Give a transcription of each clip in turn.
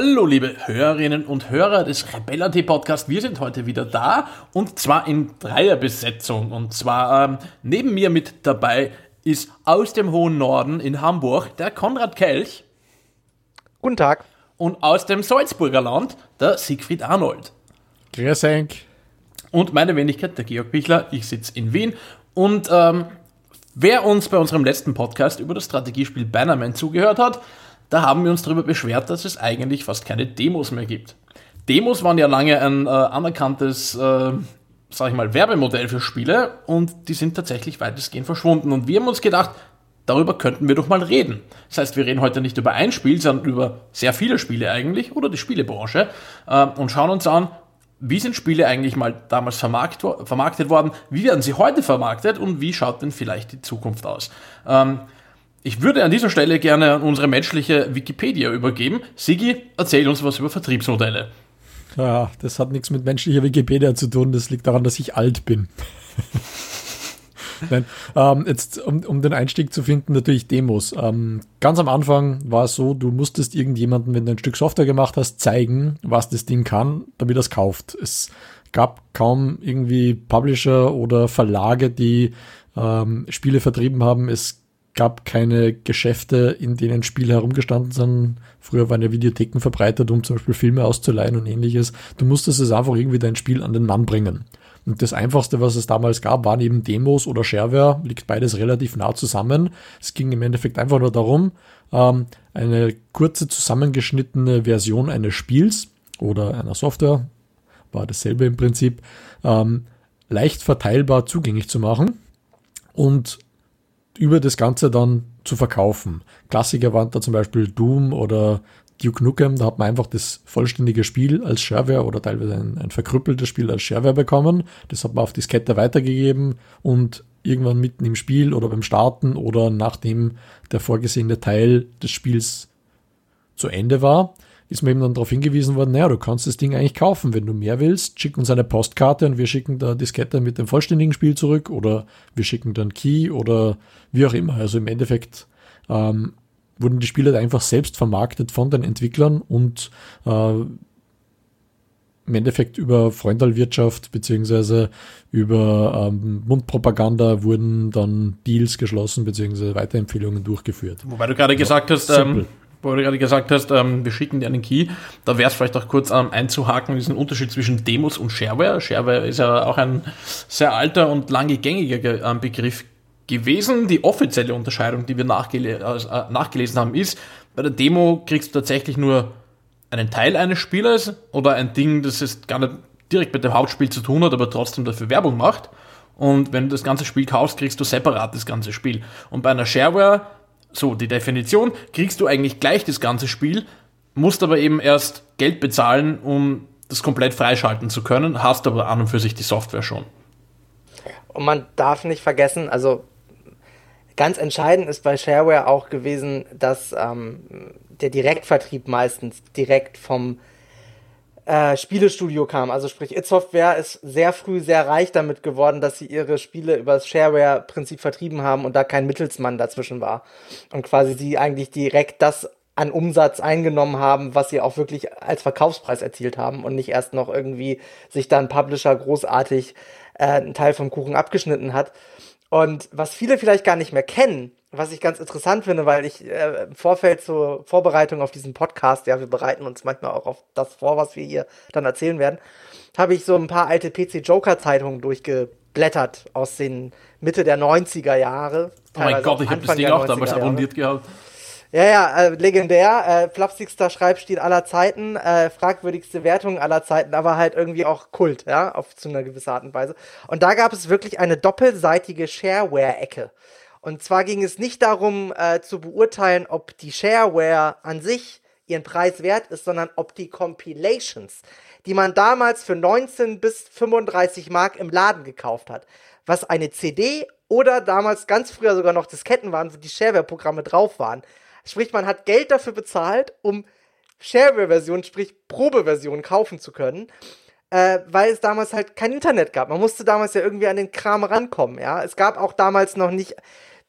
Hallo liebe Hörerinnen und Hörer des Rebellity Podcast. Wir sind heute wieder da und zwar in Dreierbesetzung. Und zwar ähm, neben mir mit dabei ist aus dem hohen Norden in Hamburg der Konrad Kelch. Guten Tag. Und aus dem Salzburger Land der Siegfried Arnold. Grüß euch. Und meine Wenigkeit, der Georg Bichler. Ich sitze in Wien. Und ähm, wer uns bei unserem letzten Podcast über das Strategiespiel Bannerman zugehört hat, da haben wir uns darüber beschwert, dass es eigentlich fast keine Demos mehr gibt. Demos waren ja lange ein äh, anerkanntes, äh, sag ich mal, Werbemodell für Spiele und die sind tatsächlich weitestgehend verschwunden. Und wir haben uns gedacht, darüber könnten wir doch mal reden. Das heißt, wir reden heute nicht über ein Spiel, sondern über sehr viele Spiele eigentlich oder die Spielebranche äh, und schauen uns an, wie sind Spiele eigentlich mal damals vermarkt, vermarktet worden, wie werden sie heute vermarktet und wie schaut denn vielleicht die Zukunft aus. Ähm, ich würde an dieser Stelle gerne an unsere menschliche Wikipedia übergeben. Sigi, erzähl uns was über Vertriebsmodelle. Ja, das hat nichts mit menschlicher Wikipedia zu tun, das liegt daran, dass ich alt bin. Nein, ähm, jetzt um, um den Einstieg zu finden, natürlich Demos. Ähm, ganz am Anfang war es so, du musstest irgendjemanden, wenn du ein Stück Software gemacht hast, zeigen, was das Ding kann, damit er es kauft. Es gab kaum irgendwie Publisher oder Verlage, die ähm, Spiele vertrieben haben. Es gab keine Geschäfte, in denen Spiele herumgestanden sind. Früher waren ja Videotheken verbreitet, um zum Beispiel Filme auszuleihen und ähnliches. Du musstest es einfach irgendwie dein Spiel an den Mann bringen. Und das einfachste, was es damals gab, waren eben Demos oder Shareware, liegt beides relativ nah zusammen. Es ging im Endeffekt einfach nur darum, ähm, eine kurze zusammengeschnittene Version eines Spiels oder einer Software, war dasselbe im Prinzip, ähm, leicht verteilbar zugänglich zu machen und über das Ganze dann zu verkaufen. Klassiker waren da zum Beispiel Doom oder Duke Nukem, da hat man einfach das vollständige Spiel als Shareware oder teilweise ein, ein verkrüppeltes Spiel als Shareware bekommen. Das hat man auf Diskette weitergegeben und irgendwann mitten im Spiel oder beim Starten oder nachdem der vorgesehene Teil des Spiels zu Ende war, ist mir eben dann darauf hingewiesen worden, naja, du kannst das Ding eigentlich kaufen. Wenn du mehr willst, schick uns eine Postkarte und wir schicken da Diskette mit dem vollständigen Spiel zurück oder wir schicken dann Key oder wie auch immer. Also im Endeffekt ähm, wurden die Spiele einfach selbst vermarktet von den Entwicklern und äh, im Endeffekt über Freundalwirtschaft beziehungsweise über ähm, Mundpropaganda wurden dann Deals geschlossen beziehungsweise Weiterempfehlungen durchgeführt. Wobei du gerade gesagt hast, ähm, wo du gerade gesagt hast, ähm, wir schicken dir einen Key, da wäre es vielleicht auch kurz ähm, einzuhaken, diesen Unterschied zwischen Demos und Shareware. Shareware ist ja auch ein sehr alter und lange gängiger ähm, Begriff gewesen. Die offizielle Unterscheidung, die wir nachgele äh, nachgelesen haben, ist, bei der Demo kriegst du tatsächlich nur einen Teil eines Spielers oder ein Ding, das es gar nicht direkt mit dem Hauptspiel zu tun hat, aber trotzdem dafür Werbung macht. Und wenn du das ganze Spiel kaufst, kriegst du separat das ganze Spiel. Und bei einer Shareware so, die Definition, kriegst du eigentlich gleich das ganze Spiel, musst aber eben erst Geld bezahlen, um das komplett freischalten zu können, hast aber an und für sich die Software schon. Und man darf nicht vergessen, also ganz entscheidend ist bei Shareware auch gewesen, dass ähm, der Direktvertrieb meistens direkt vom äh, Spielestudio kam. Also sprich, It Software ist sehr früh sehr reich damit geworden, dass sie ihre Spiele über das Shareware-Prinzip vertrieben haben und da kein Mittelsmann dazwischen war. Und quasi sie eigentlich direkt das an Umsatz eingenommen haben, was sie auch wirklich als Verkaufspreis erzielt haben und nicht erst noch irgendwie sich dann Publisher großartig äh, einen Teil vom Kuchen abgeschnitten hat. Und was viele vielleicht gar nicht mehr kennen, was ich ganz interessant finde, weil ich äh, im Vorfeld zur Vorbereitung auf diesen Podcast, ja, wir bereiten uns manchmal auch auf das vor, was wir hier dann erzählen werden, habe ich so ein paar alte PC Joker Zeitungen durchgeblättert aus den Mitte der 90er Jahre. Oh mein Gott, ich habe das Ding auch damals abonniert gehabt. Ja, ja, äh, legendär, äh, flapsigster Schreibstil aller Zeiten, äh, fragwürdigste Wertung aller Zeiten, aber halt irgendwie auch Kult, ja, auf zu einer gewissen Art und Weise. Und da gab es wirklich eine doppelseitige Shareware-Ecke. Und zwar ging es nicht darum äh, zu beurteilen, ob die Shareware an sich ihren Preis wert ist, sondern ob die Compilations, die man damals für 19 bis 35 Mark im Laden gekauft hat, was eine CD oder damals ganz früher sogar noch Disketten waren, wo die Shareware-Programme drauf waren. Sprich, man hat Geld dafür bezahlt, um Shareware-Versionen, sprich Probeversionen kaufen zu können, äh, weil es damals halt kein Internet gab. Man musste damals ja irgendwie an den Kram rankommen, ja. Es gab auch damals noch nicht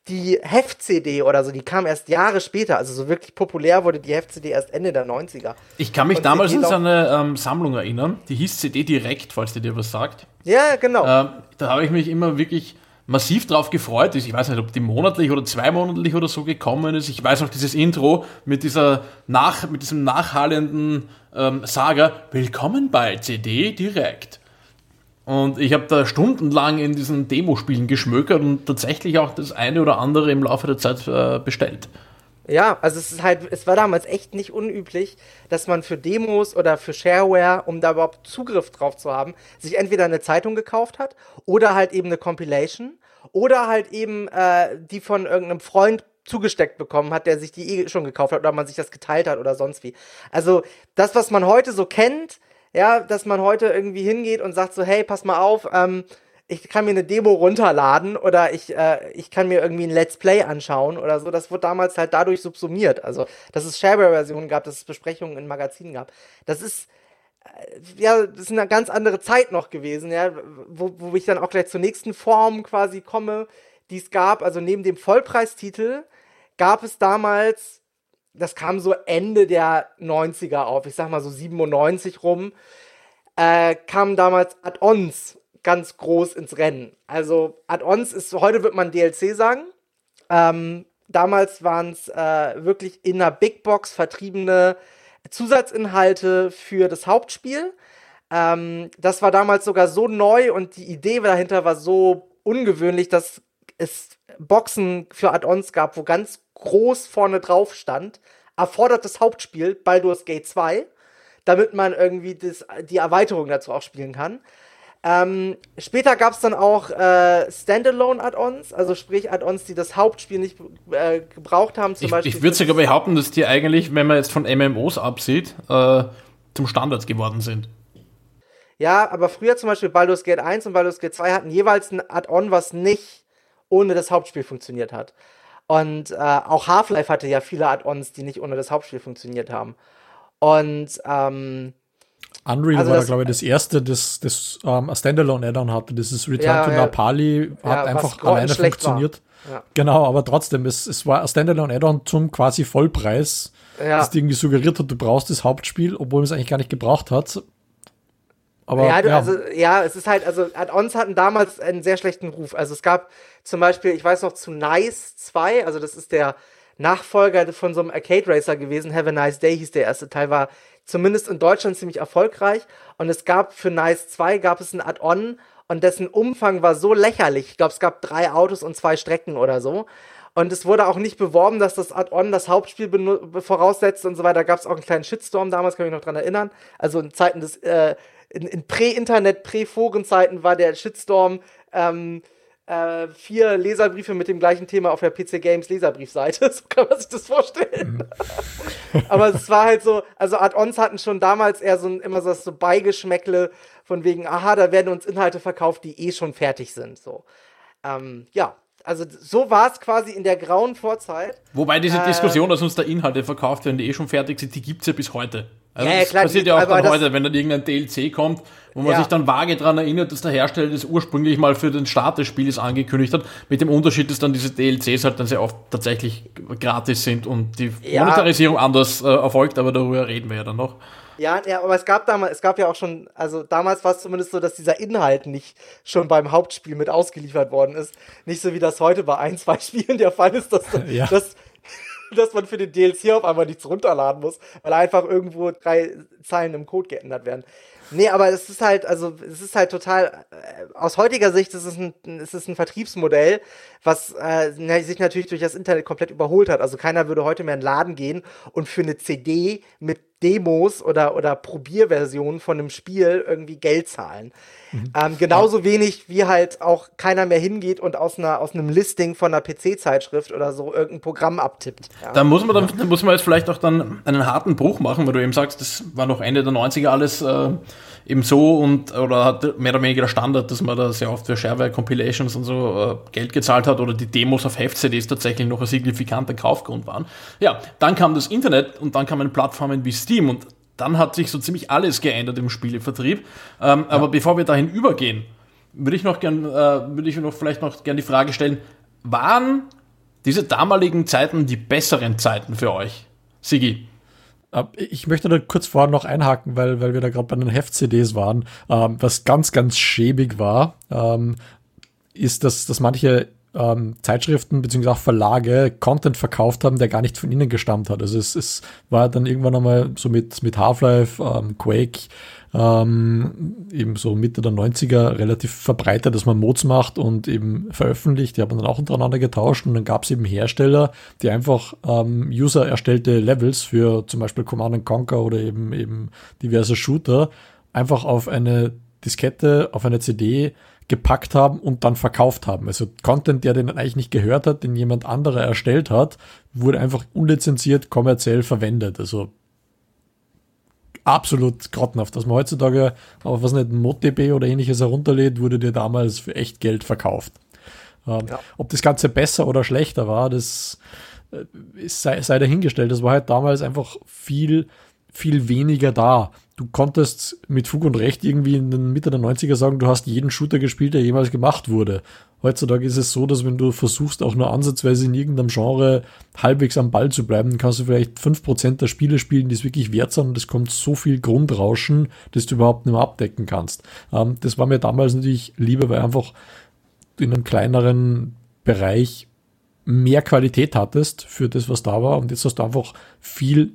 die Heft-CD oder so, die kam erst Jahre später. Also so wirklich populär wurde die Heft-CD erst Ende der 90er. Ich kann mich Und damals an eine ähm, Sammlung erinnern, die hieß CD Direkt, falls die dir was sagt. Ja, genau. Äh, da habe ich mich immer wirklich massiv drauf gefreut. Ich weiß nicht, ob die monatlich oder zweimonatlich oder so gekommen ist. Ich weiß auch dieses Intro mit dieser nach, mit diesem nachhallenden ähm, Saga Willkommen bei CD Direkt. Und ich habe da stundenlang in diesen Demospielen geschmökert und tatsächlich auch das eine oder andere im Laufe der Zeit äh, bestellt. Ja, also es ist halt, es war damals echt nicht unüblich, dass man für Demos oder für Shareware, um da überhaupt Zugriff drauf zu haben, sich entweder eine Zeitung gekauft hat oder halt eben eine Compilation oder halt eben äh, die von irgendeinem Freund zugesteckt bekommen hat, der sich die eh schon gekauft hat oder man sich das geteilt hat oder sonst wie. Also das, was man heute so kennt, ja, dass man heute irgendwie hingeht und sagt so, hey, pass mal auf, ähm, ich kann mir eine Demo runterladen oder ich, äh, ich kann mir irgendwie ein Let's Play anschauen oder so. Das wurde damals halt dadurch subsumiert. Also, dass es Shareware-Versionen gab, dass es Besprechungen in Magazinen gab. Das ist, äh, ja, das ist eine ganz andere Zeit noch gewesen, ja, wo, wo ich dann auch gleich zur nächsten Form quasi komme, die es gab. Also, neben dem Vollpreistitel gab es damals das kam so Ende der 90er auf, ich sag mal so 97 rum, äh, kamen damals Add-ons ganz groß ins Rennen. Also Add-ons ist, heute wird man DLC sagen. Ähm, damals waren es äh, wirklich in einer Big Box vertriebene Zusatzinhalte für das Hauptspiel. Ähm, das war damals sogar so neu und die Idee dahinter war so ungewöhnlich, dass es Boxen für Add-ons gab, wo ganz groß vorne drauf stand, erfordert das Hauptspiel Baldur's Gate 2, damit man irgendwie das, die Erweiterung dazu auch spielen kann. Ähm, später gab es dann auch äh, Standalone-Add-ons, also sprich Add-ons, die das Hauptspiel nicht äh, gebraucht haben. Zum ich Beispiel ich würde sogar behaupten, dass die eigentlich, wenn man jetzt von MMOs absieht, äh, zum Standard geworden sind. Ja, aber früher zum Beispiel Baldur's Gate 1 und Baldur's Gate 2 hatten jeweils ein Add-on, was nicht ohne das Hauptspiel funktioniert hat. Und äh, auch Half-Life hatte ja viele Add-ons, die nicht ohne das Hauptspiel funktioniert haben. Und ähm, Unreal also war, glaube ich, das erste, das, das ähm, Standalone-Add-on hatte. Das ist Return ja, to ja, Napali, hat ja, einfach alleine funktioniert. Genau, aber trotzdem, es, es war ein Standalone-Add-on zum quasi Vollpreis, das irgendwie suggeriert hat, du brauchst das Hauptspiel, obwohl es eigentlich gar nicht gebraucht hat. Aber, ja, du, ja. Also, ja, es ist halt, also Add-ons hatten damals einen sehr schlechten Ruf. Also es gab zum Beispiel, ich weiß noch, zu Nice 2, also das ist der Nachfolger von so einem Arcade Racer gewesen. Have a Nice Day hieß der erste Teil, war zumindest in Deutschland ziemlich erfolgreich. Und es gab für Nice 2 gab es ein Add-on und dessen Umfang war so lächerlich. Ich glaube, es gab drei Autos und zwei Strecken oder so. Und es wurde auch nicht beworben, dass das Add-on das Hauptspiel voraussetzt und so weiter. Da gab es auch einen kleinen Shitstorm damals, kann ich mich noch dran erinnern. Also in Zeiten des äh, in, in Prä-Internet, Prä-Forenzeiten war der Shitstorm ähm, äh, vier Leserbriefe mit dem gleichen Thema auf der PC Games Leserbriefseite. So kann man sich das vorstellen. Mhm. Aber es war halt so, also Add-ons hatten schon damals eher so ein, immer so, so Beigeschmäckle von wegen, aha, da werden uns Inhalte verkauft, die eh schon fertig sind. So. Ähm, ja, also so war es quasi in der grauen Vorzeit. Wobei diese äh, Diskussion, dass uns da Inhalte verkauft werden, die eh schon fertig sind, die gibt es ja bis heute. Also ja, ja, klar, das passiert ja auch dann heute, wenn dann irgendein DLC kommt, wo man ja. sich dann vage daran erinnert, dass der Hersteller das ursprünglich mal für den Start des Spiels angekündigt hat, mit dem Unterschied, dass dann diese DLCs halt dann sehr oft tatsächlich gratis sind und die Monetarisierung anders äh, erfolgt, aber darüber reden wir ja dann noch. Ja, ja, aber es gab damals, es gab ja auch schon, also damals war es zumindest so, dass dieser Inhalt nicht schon beim Hauptspiel mit ausgeliefert worden ist. Nicht so wie das heute bei ein, zwei Spielen der Fall ist, dass, ja. dass dass man für den DLC auf einmal nichts runterladen muss, weil einfach irgendwo drei Zeilen im Code geändert werden. Nee, aber es ist halt, also es ist halt total, äh, aus heutiger Sicht ist es ein, ist es ein Vertriebsmodell, was äh, sich natürlich durch das Internet komplett überholt hat. Also keiner würde heute mehr in den Laden gehen und für eine CD mit Demos oder, oder Probierversionen von einem Spiel irgendwie Geld zahlen. Mhm. Ähm, genauso wenig wie halt auch keiner mehr hingeht und aus, einer, aus einem Listing von einer PC-Zeitschrift oder so irgendein Programm abtippt. Ja. Da muss man dann, da muss man jetzt vielleicht auch dann einen harten Bruch machen, weil du eben sagst, das war noch Ende der 90er alles äh, eben so und oder hat mehr oder weniger der Standard, dass man da sehr oft für Shareware Compilations und so äh, Geld gezahlt hat oder die Demos auf Heft-CDs tatsächlich noch ein signifikanter Kaufgrund waren. Ja, dann kam das Internet und dann kamen Plattformen wie Steam und dann hat sich so ziemlich alles geändert im Spielevertrieb. Ähm, ja. Aber bevor wir dahin übergehen, würde ich noch gern, äh, würde ich noch vielleicht noch gern die Frage stellen, waren diese damaligen Zeiten die besseren Zeiten für euch? Sigi. Äh, ich möchte da kurz vorher noch einhaken, weil, weil wir da gerade bei den Heft-CDs waren. Ähm, was ganz, ganz schäbig war, ähm, ist, dass, dass manche ähm, Zeitschriften bzw. auch Verlage Content verkauft haben, der gar nicht von ihnen gestammt hat. Also es, es war dann irgendwann einmal so mit, mit Half-Life, ähm, Quake, ähm, eben so Mitte der 90er relativ verbreitet, dass man Mods macht und eben veröffentlicht. Die haben dann auch untereinander getauscht und dann gab es eben Hersteller, die einfach ähm, User erstellte Levels für zum Beispiel Command Conquer oder eben eben diverse Shooter einfach auf eine Diskette, auf eine CD gepackt haben und dann verkauft haben. Also Content, der den eigentlich nicht gehört hat, den jemand anderer erstellt hat, wurde einfach unlizenziert kommerziell verwendet. Also absolut grottenhaft. Dass man heutzutage auf was nicht, ein ModDB oder ähnliches herunterlädt, wurde dir damals für echt Geld verkauft. Ähm, ja. Ob das Ganze besser oder schlechter war, das äh, sei, sei dahingestellt. Das war halt damals einfach viel, viel weniger da du konntest mit Fug und Recht irgendwie in den Mitte der 90er sagen, du hast jeden Shooter gespielt, der jemals gemacht wurde. Heutzutage ist es so, dass wenn du versuchst, auch nur ansatzweise in irgendeinem Genre halbwegs am Ball zu bleiben, kannst du vielleicht 5% der Spiele spielen, die es wirklich wert sind und es kommt so viel Grundrauschen, dass du überhaupt nicht mehr abdecken kannst. Ähm, das war mir damals natürlich lieber, weil einfach in einem kleineren Bereich mehr Qualität hattest für das, was da war und jetzt hast du einfach viel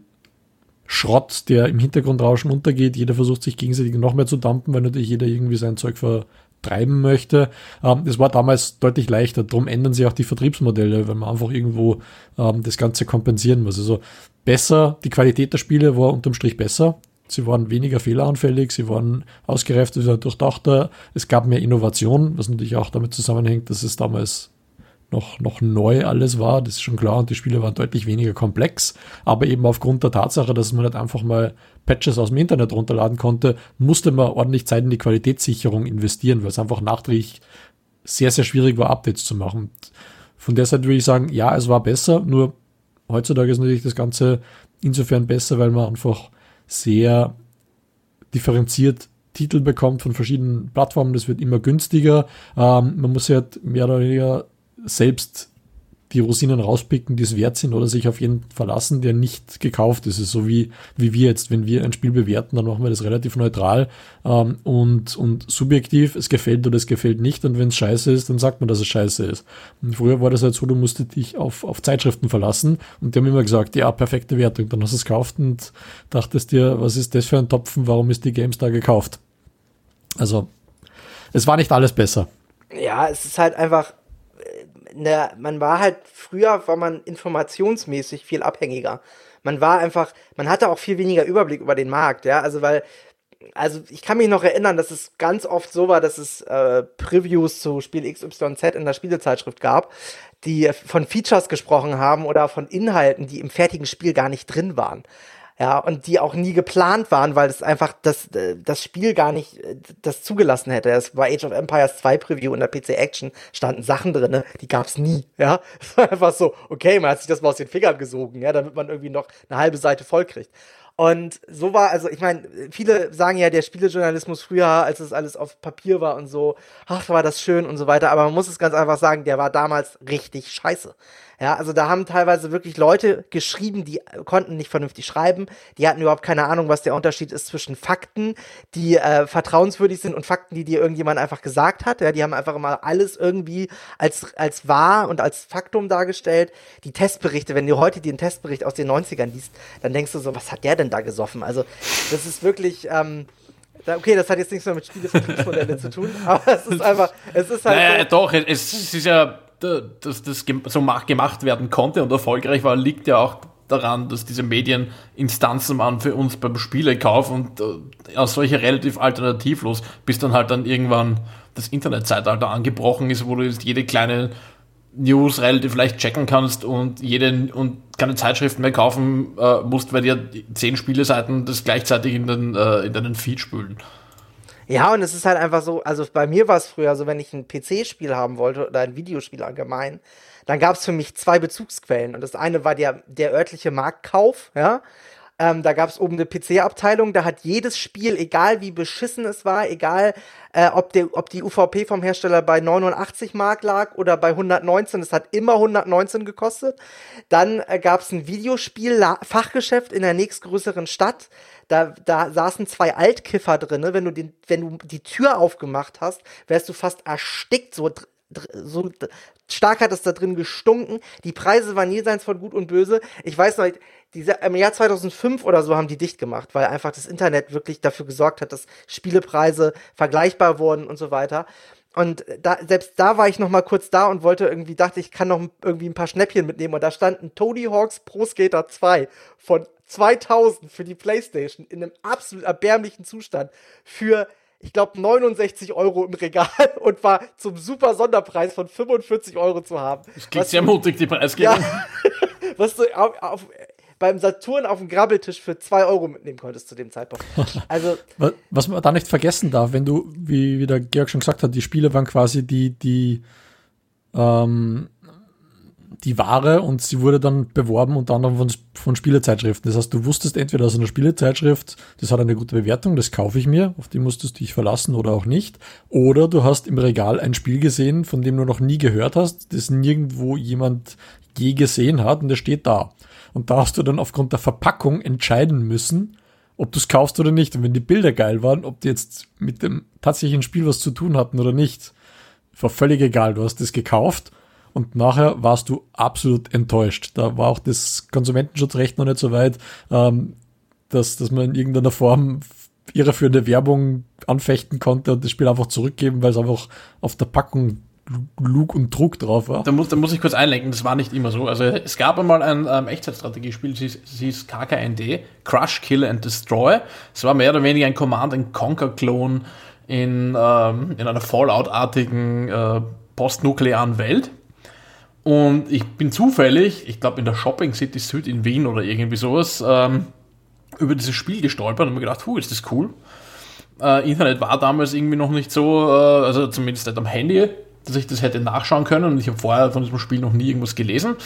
Schrott, der im Hintergrundrauschen untergeht. Jeder versucht sich gegenseitig noch mehr zu dampen, weil natürlich jeder irgendwie sein Zeug vertreiben möchte. Ähm, das war damals deutlich leichter. Darum ändern sich auch die Vertriebsmodelle, weil man einfach irgendwo ähm, das Ganze kompensieren muss. Also besser, die Qualität der Spiele war unterm Strich besser. Sie waren weniger fehleranfällig, sie waren ausgereift, sie waren durchdachter. Es gab mehr Innovation, was natürlich auch damit zusammenhängt, dass es damals noch, noch neu alles war, das ist schon klar, und die Spiele waren deutlich weniger komplex, aber eben aufgrund der Tatsache, dass man nicht einfach mal Patches aus dem Internet runterladen konnte, musste man ordentlich Zeit in die Qualitätssicherung investieren, weil es einfach nachträglich sehr, sehr schwierig war, Updates zu machen. Von der Seite würde ich sagen, ja, es war besser, nur heutzutage ist natürlich das Ganze insofern besser, weil man einfach sehr differenziert Titel bekommt von verschiedenen Plattformen, das wird immer günstiger. Ähm, man muss halt mehr oder weniger selbst die Rosinen rauspicken, die es wert sind oder sich auf jeden verlassen, der nicht gekauft ist. Es ist so wie, wie wir jetzt, wenn wir ein Spiel bewerten, dann machen wir das relativ neutral ähm, und, und subjektiv, es gefällt oder es gefällt nicht und wenn es scheiße ist, dann sagt man, dass es scheiße ist. Und früher war das halt so, du musstest dich auf, auf Zeitschriften verlassen und die haben immer gesagt, ja, perfekte Wertung, dann hast du es gekauft und dachtest dir, was ist das für ein Topfen, warum ist die GameStar gekauft? Also, es war nicht alles besser. Ja, es ist halt einfach, ne, man war halt, früher war man informationsmäßig viel abhängiger. Man war einfach, man hatte auch viel weniger Überblick über den Markt, ja, also weil, also ich kann mich noch erinnern, dass es ganz oft so war, dass es äh, Previews zu Spiel XYZ in der Spielezeitschrift gab, die von Features gesprochen haben oder von Inhalten, die im fertigen Spiel gar nicht drin waren ja, und die auch nie geplant waren, weil es einfach das, äh, das Spiel gar nicht äh, das zugelassen hätte. Es bei Age of Empires 2 Preview in der PC Action standen Sachen drin, die gab's nie, ja. Es war einfach so, okay, man hat sich das mal aus den Fingern gesogen, ja, damit man irgendwie noch eine halbe Seite voll kriegt. Und so war, also ich meine, viele sagen ja, der Spielejournalismus früher, als es alles auf Papier war und so, ach, war das schön und so weiter, aber man muss es ganz einfach sagen, der war damals richtig scheiße. Ja, also da haben teilweise wirklich Leute geschrieben, die konnten nicht vernünftig schreiben. Die hatten überhaupt keine Ahnung, was der Unterschied ist zwischen Fakten, die äh, vertrauenswürdig sind und Fakten, die dir irgendjemand einfach gesagt hat. Ja, die haben einfach immer alles irgendwie als, als wahr und als Faktum dargestellt. Die Testberichte, wenn du heute den Testbericht aus den 90ern liest, dann denkst du so, was hat der denn da gesoffen? Also, das ist wirklich, ähm, Okay, das hat jetzt nichts mehr mit Spielevertriebsmodellen zu tun, aber es ist einfach, es ist halt. Naja, so, doch, es ist ja dass das so gemacht werden konnte und erfolgreich war, liegt ja auch daran, dass diese Medieninstanzen waren für uns beim Spielekauf und äh, solche relativ alternativlos, bis dann halt dann irgendwann das Internetzeitalter angebrochen ist, wo du jetzt jede kleine News relativ leicht checken kannst und jede und keine Zeitschriften mehr kaufen äh, musst, weil dir zehn Spieleseiten das gleichzeitig in, den, äh, in deinen Feed spülen. Ja, und es ist halt einfach so, also bei mir war es früher so, wenn ich ein PC-Spiel haben wollte oder ein Videospiel allgemein, dann gab es für mich zwei Bezugsquellen. Und das eine war der, der örtliche Marktkauf, ja. Äh, Ähm, da gab es oben eine PC-Abteilung, da hat jedes Spiel, egal wie beschissen es war, egal äh, ob, der, ob die UVP vom Hersteller bei 89 Mark lag oder bei 119, es hat immer 119 gekostet. Dann äh, gab es ein Videospiel-Fachgeschäft in der nächstgrößeren Stadt. Da, da saßen zwei Altkiffer drinne. Wenn du, den, wenn du die Tür aufgemacht hast, wärst du fast erstickt, so so stark hat es da drin gestunken. Die Preise waren jenseits von Gut und Böse. Ich weiß noch, diese, im Jahr 2005 oder so haben die dicht gemacht, weil einfach das Internet wirklich dafür gesorgt hat, dass Spielepreise vergleichbar wurden und so weiter. Und da, selbst da war ich noch mal kurz da und wollte irgendwie, dachte ich, kann noch irgendwie ein paar Schnäppchen mitnehmen. Und da stand ein Tony Hawks Pro Skater 2 von 2000 für die Playstation in einem absolut erbärmlichen Zustand für ich glaube, 69 Euro im Regal und war zum super Sonderpreis von 45 Euro zu haben. Das klingt sehr mutig, die Preisgebung. Ja, was du auf, auf, beim Saturn auf dem Grabbeltisch für 2 Euro mitnehmen konntest zu dem Zeitpunkt. Also, was man da nicht vergessen darf, wenn du, wie, wie der Georg schon gesagt hat, die Spiele waren quasi die, die ähm, die Ware und sie wurde dann beworben unter anderem von, von Spielezeitschriften. Das heißt, du wusstest entweder aus einer Spielezeitschrift, das hat eine gute Bewertung, das kaufe ich mir, auf die musstest du dich verlassen oder auch nicht. Oder du hast im Regal ein Spiel gesehen, von dem du noch nie gehört hast, das nirgendwo jemand je gesehen hat und das steht da. Und da hast du dann aufgrund der Verpackung entscheiden müssen, ob du es kaufst oder nicht. Und wenn die Bilder geil waren, ob die jetzt mit dem tatsächlichen Spiel was zu tun hatten oder nicht, war völlig egal. Du hast es gekauft und nachher warst du absolut enttäuscht. Da war auch das Konsumentenschutzrecht noch nicht so weit, ähm, dass, dass man in irgendeiner Form irreführende Werbung anfechten konnte und das Spiel einfach zurückgeben, weil es einfach auf der Packung Lug und Druck drauf war. Da muss, da muss ich kurz einlenken, das war nicht immer so. Also es gab einmal ein ähm, Echtzeitstrategiespiel, es hieß, KKND, Crush, Kill and Destroy. Es war mehr oder weniger ein Command-and-Conquer-Klon in, ähm, in einer Fallout-artigen äh, postnuklearen Welt. Und ich bin zufällig, ich glaube in der Shopping City Süd in Wien oder irgendwie sowas, ähm, über dieses Spiel gestolpert und mir gedacht, huh, ist das cool. Äh, Internet war damals irgendwie noch nicht so, äh, also zumindest nicht am Handy, dass ich das hätte nachschauen können und ich habe vorher von diesem Spiel noch nie irgendwas gelesen.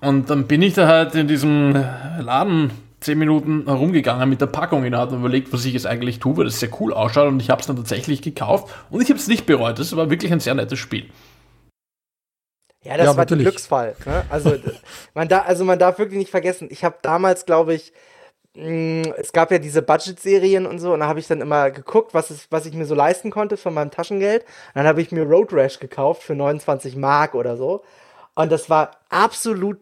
Und dann bin ich da halt in diesem Laden zehn Minuten herumgegangen mit der Packung in der Hand und überlegt, was ich jetzt eigentlich tue, weil das sehr cool ausschaut und ich habe es dann tatsächlich gekauft und ich habe es nicht bereut. Das war wirklich ein sehr nettes Spiel. Ja, das ja, war natürlich. ein Glücksfall. Ne? Also, man da, also man darf wirklich nicht vergessen, ich habe damals, glaube ich, mh, mm, es gab ja diese Budget-Serien und so, und da habe ich dann immer geguckt, was, ist, was ich mir so leisten konnte von meinem Taschengeld. Und dann habe ich mir Road Rash gekauft für 29 Mark oder so. Und das war absolut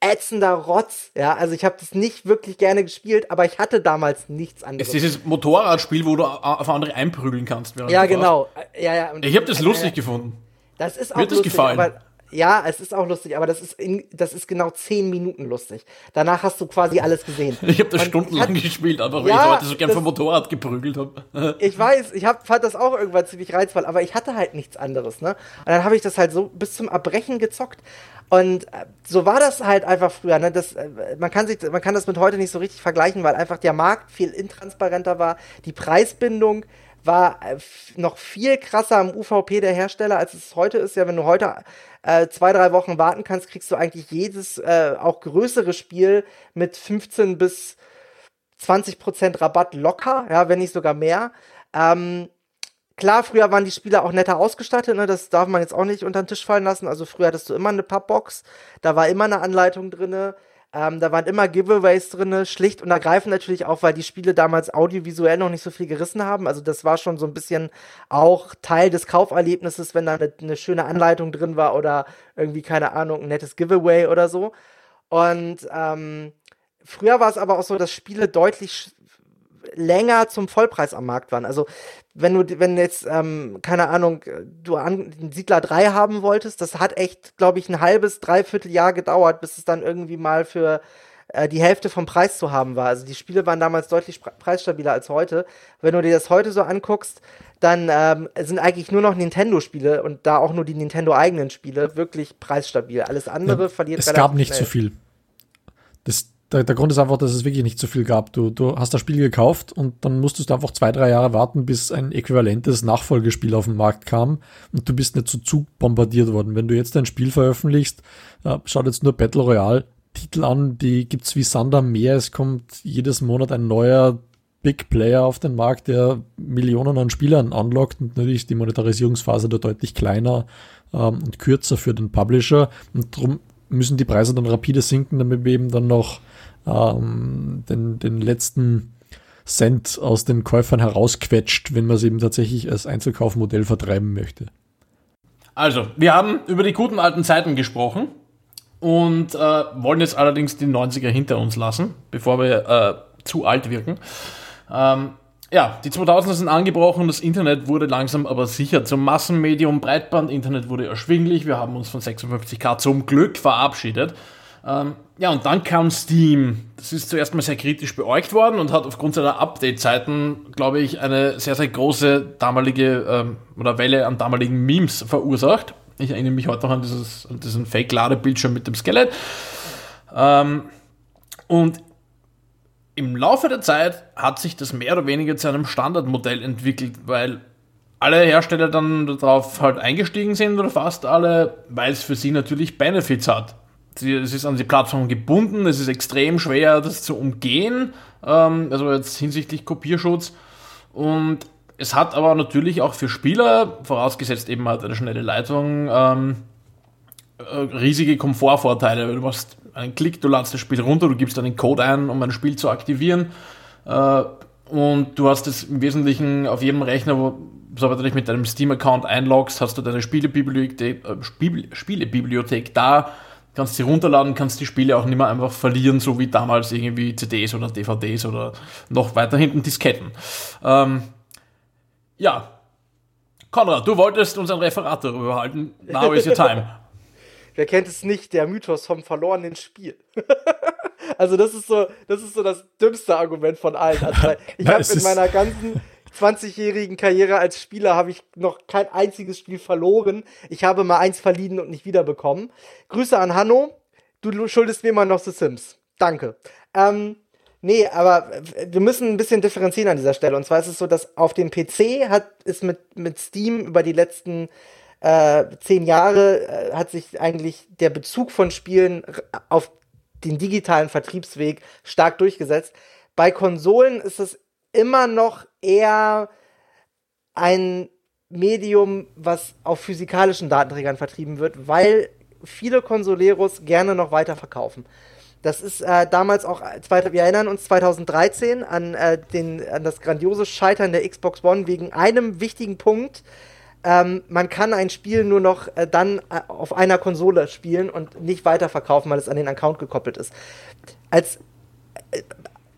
ätzender Rotz. Ja, also ich habe das nicht wirklich gerne gespielt, aber ich hatte damals nichts anderes. Es ist dieses Motorradspiel, wo du auf andere einprügeln kannst. Ja, genau. Ja, ja. ich habe das lustig äh, gefunden. Das ist auch Mir lustig, gefallen. aber ja, es ist auch lustig, aber das ist, in, das ist genau zehn Minuten lustig. Danach hast du quasi alles gesehen. Ich habe das und stundenlang hat, gespielt, einfach weil ja, ich heute so gern vom Motorrad geprügelt habe. ich weiß, ich hab, fand das auch irgendwann ziemlich reizvoll, aber ich hatte halt nichts anderes. Ne? Und dann habe ich das halt so bis zum Erbrechen gezockt. Und äh, so war das halt einfach früher. Ne? Das, äh, man, kann sich, man kann das mit heute nicht so richtig vergleichen, weil einfach der Markt viel intransparenter war. Die Preisbindung war äh, noch viel krasser am UVP der Hersteller, als es heute ist. Ja, wenn du heute äh, zwei, drei Wochen warten kannst, kriegst du eigentlich jedes äh, auch größere Spiel mit 15 bis 20 Prozent Rabatt locker, ja, wenn nicht sogar mehr. Ähm, klar, früher waren die Spiele auch netter ausgestattet, ne? das darf man jetzt auch nicht unter den Tisch fallen lassen. Also früher hattest du immer eine Pappbox, da war immer eine Anleitung drinne. Ähm, da waren immer Giveaways drin, schlicht und ergreifend natürlich auch, weil die Spiele damals audiovisuell noch nicht so viel gerissen haben. Also das war schon so ein bisschen auch Teil des Kauferlebnisses, wenn da eine, eine schöne Anleitung drin war oder irgendwie, keine Ahnung, ein nettes Giveaway oder so. Und ähm, früher war es aber auch so, dass Spiele deutlich länger zum Vollpreis am Markt waren. Also wenn du, wenn jetzt, ähm, keine Ahnung, du an, Siedler 3 haben wolltest, das hat echt, glaube ich, ein halbes, dreiviertel Jahr gedauert, bis es dann irgendwie mal für äh, die Hälfte vom Preis zu haben war. Also die Spiele waren damals deutlich preisstabiler als heute. Wenn du dir das heute so anguckst, dann ähm, sind eigentlich nur noch Nintendo-Spiele und da auch nur die Nintendo-eigenen Spiele wirklich preisstabil. Alles andere ja, verliert Es gab nicht schnell. so viel. Das, der, der Grund ist einfach, dass es wirklich nicht so viel gab. Du, du hast das Spiel gekauft und dann musstest du einfach zwei, drei Jahre warten, bis ein äquivalentes Nachfolgespiel auf den Markt kam und du bist nicht so zu bombardiert worden. Wenn du jetzt ein Spiel veröffentlichst, äh, schaut jetzt nur Battle Royale, Titel an, die gibt's wie Sand am Meer. Es kommt jedes Monat ein neuer Big Player auf den Markt, der Millionen an Spielern anlockt und natürlich die Monetarisierungsphase da deutlich kleiner ähm, und kürzer für den Publisher und darum müssen die Preise dann rapide sinken, damit wir eben dann noch ähm, den, den letzten Cent aus den Käufern herausquetscht, wenn man es eben tatsächlich als Einzelkaufmodell vertreiben möchte. Also, wir haben über die guten alten Zeiten gesprochen und äh, wollen jetzt allerdings die 90er hinter uns lassen, bevor wir äh, zu alt wirken. Ähm, ja, die 2000er sind angebrochen, das Internet wurde langsam aber sicher zum Massenmedium, Breitband-Internet wurde erschwinglich, wir haben uns von 56K zum Glück verabschiedet. Ähm, ja, und dann kam Steam. Das ist zuerst mal sehr kritisch beäugt worden und hat aufgrund seiner Update-Zeiten, glaube ich, eine sehr, sehr große damalige ähm, oder Welle an damaligen Memes verursacht. Ich erinnere mich heute noch an, dieses, an diesen Fake-Ladebildschirm mit dem Skelett. Ähm, und im Laufe der Zeit hat sich das mehr oder weniger zu einem Standardmodell entwickelt, weil alle Hersteller dann darauf halt eingestiegen sind oder fast alle, weil es für sie natürlich Benefits hat es ist an die Plattform gebunden, es ist extrem schwer, das zu umgehen, ähm, also jetzt hinsichtlich Kopierschutz. Und es hat aber natürlich auch für Spieler, vorausgesetzt eben halt eine schnelle Leitung, ähm, äh, riesige Komfortvorteile. Du machst einen Klick, du ladest das Spiel runter, du gibst einen Code ein, um ein Spiel zu aktivieren. Äh, und du hast es im Wesentlichen auf jedem Rechner, wo, sobald du dich mit deinem Steam-Account einloggst, hast du deine Spielebibliothek, äh, Spielebibliothek da kannst sie runterladen, kannst die Spiele auch nicht mehr einfach verlieren, so wie damals irgendwie CDs oder DVDs oder noch weiter hinten Disketten. Ähm, ja. Konrad, du wolltest uns ein Referat darüber halten. Now is your time. Wer kennt es nicht, der Mythos vom verlorenen Spiel. also das ist so, das ist so das dümmste Argument von allen. Also, ich habe in meiner ganzen 20-jährigen Karriere als Spieler habe ich noch kein einziges Spiel verloren. Ich habe mal eins verliehen und nicht wiederbekommen. Grüße an Hanno. Du schuldest mir mal noch The Sims. Danke. Ähm, nee, aber wir müssen ein bisschen differenzieren an dieser Stelle. Und zwar ist es so, dass auf dem PC hat es mit, mit Steam über die letzten äh, zehn Jahre äh, hat sich eigentlich der Bezug von Spielen auf den digitalen Vertriebsweg stark durchgesetzt. Bei Konsolen ist es immer noch eher ein Medium, was auf physikalischen Datenträgern vertrieben wird, weil viele Consoleros gerne noch weiter verkaufen. Das ist äh, damals auch, wir erinnern uns 2013 an, äh, den, an das grandiose Scheitern der Xbox One wegen einem wichtigen Punkt. Ähm, man kann ein Spiel nur noch äh, dann äh, auf einer Konsole spielen und nicht weiterverkaufen, weil es an den Account gekoppelt ist. Als äh,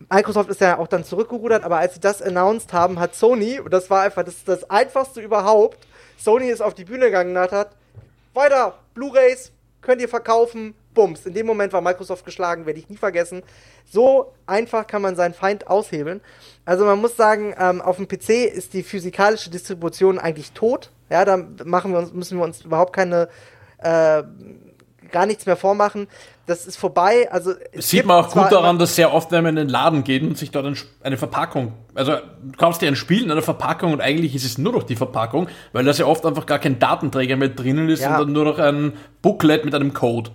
Microsoft ist ja auch dann zurückgerudert, aber als sie das announced haben, hat Sony, und das war einfach das, das einfachste überhaupt, Sony ist auf die Bühne gegangen und hat, weiter, Blu-rays könnt ihr verkaufen, bums. In dem Moment war Microsoft geschlagen, werde ich nie vergessen. So einfach kann man seinen Feind aushebeln. Also man muss sagen, ähm, auf dem PC ist die physikalische Distribution eigentlich tot. Ja, da machen wir uns, müssen wir uns überhaupt keine äh, gar nichts mehr vormachen. Das ist vorbei. Also es sieht man auch gut daran, dass sehr oft, wenn man in den Laden geht und sich dort eine Verpackung, also du kaufst dir ein Spiel in einer Verpackung und eigentlich ist es nur noch die Verpackung, weil da ja oft einfach gar kein Datenträger mehr drinnen ist, ja. sondern nur noch ein Booklet mit einem Code.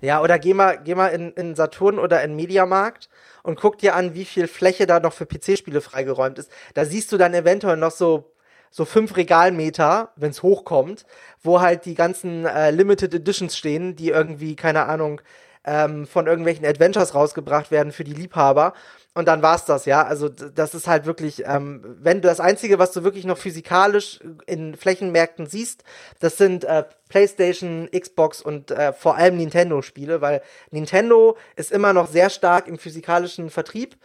Ja, oder geh mal, geh mal in, in Saturn oder in Mediamarkt und guck dir an, wie viel Fläche da noch für PC-Spiele freigeräumt ist. Da siehst du dann eventuell noch so so fünf Regalmeter, wenn es hochkommt, wo halt die ganzen äh, Limited Editions stehen, die irgendwie, keine Ahnung, ähm, von irgendwelchen Adventures rausgebracht werden für die Liebhaber. Und dann war's das, ja. Also das ist halt wirklich, ähm, wenn du das Einzige, was du wirklich noch physikalisch in Flächenmärkten siehst, das sind äh, PlayStation, Xbox und äh, vor allem Nintendo-Spiele, weil Nintendo ist immer noch sehr stark im physikalischen Vertrieb.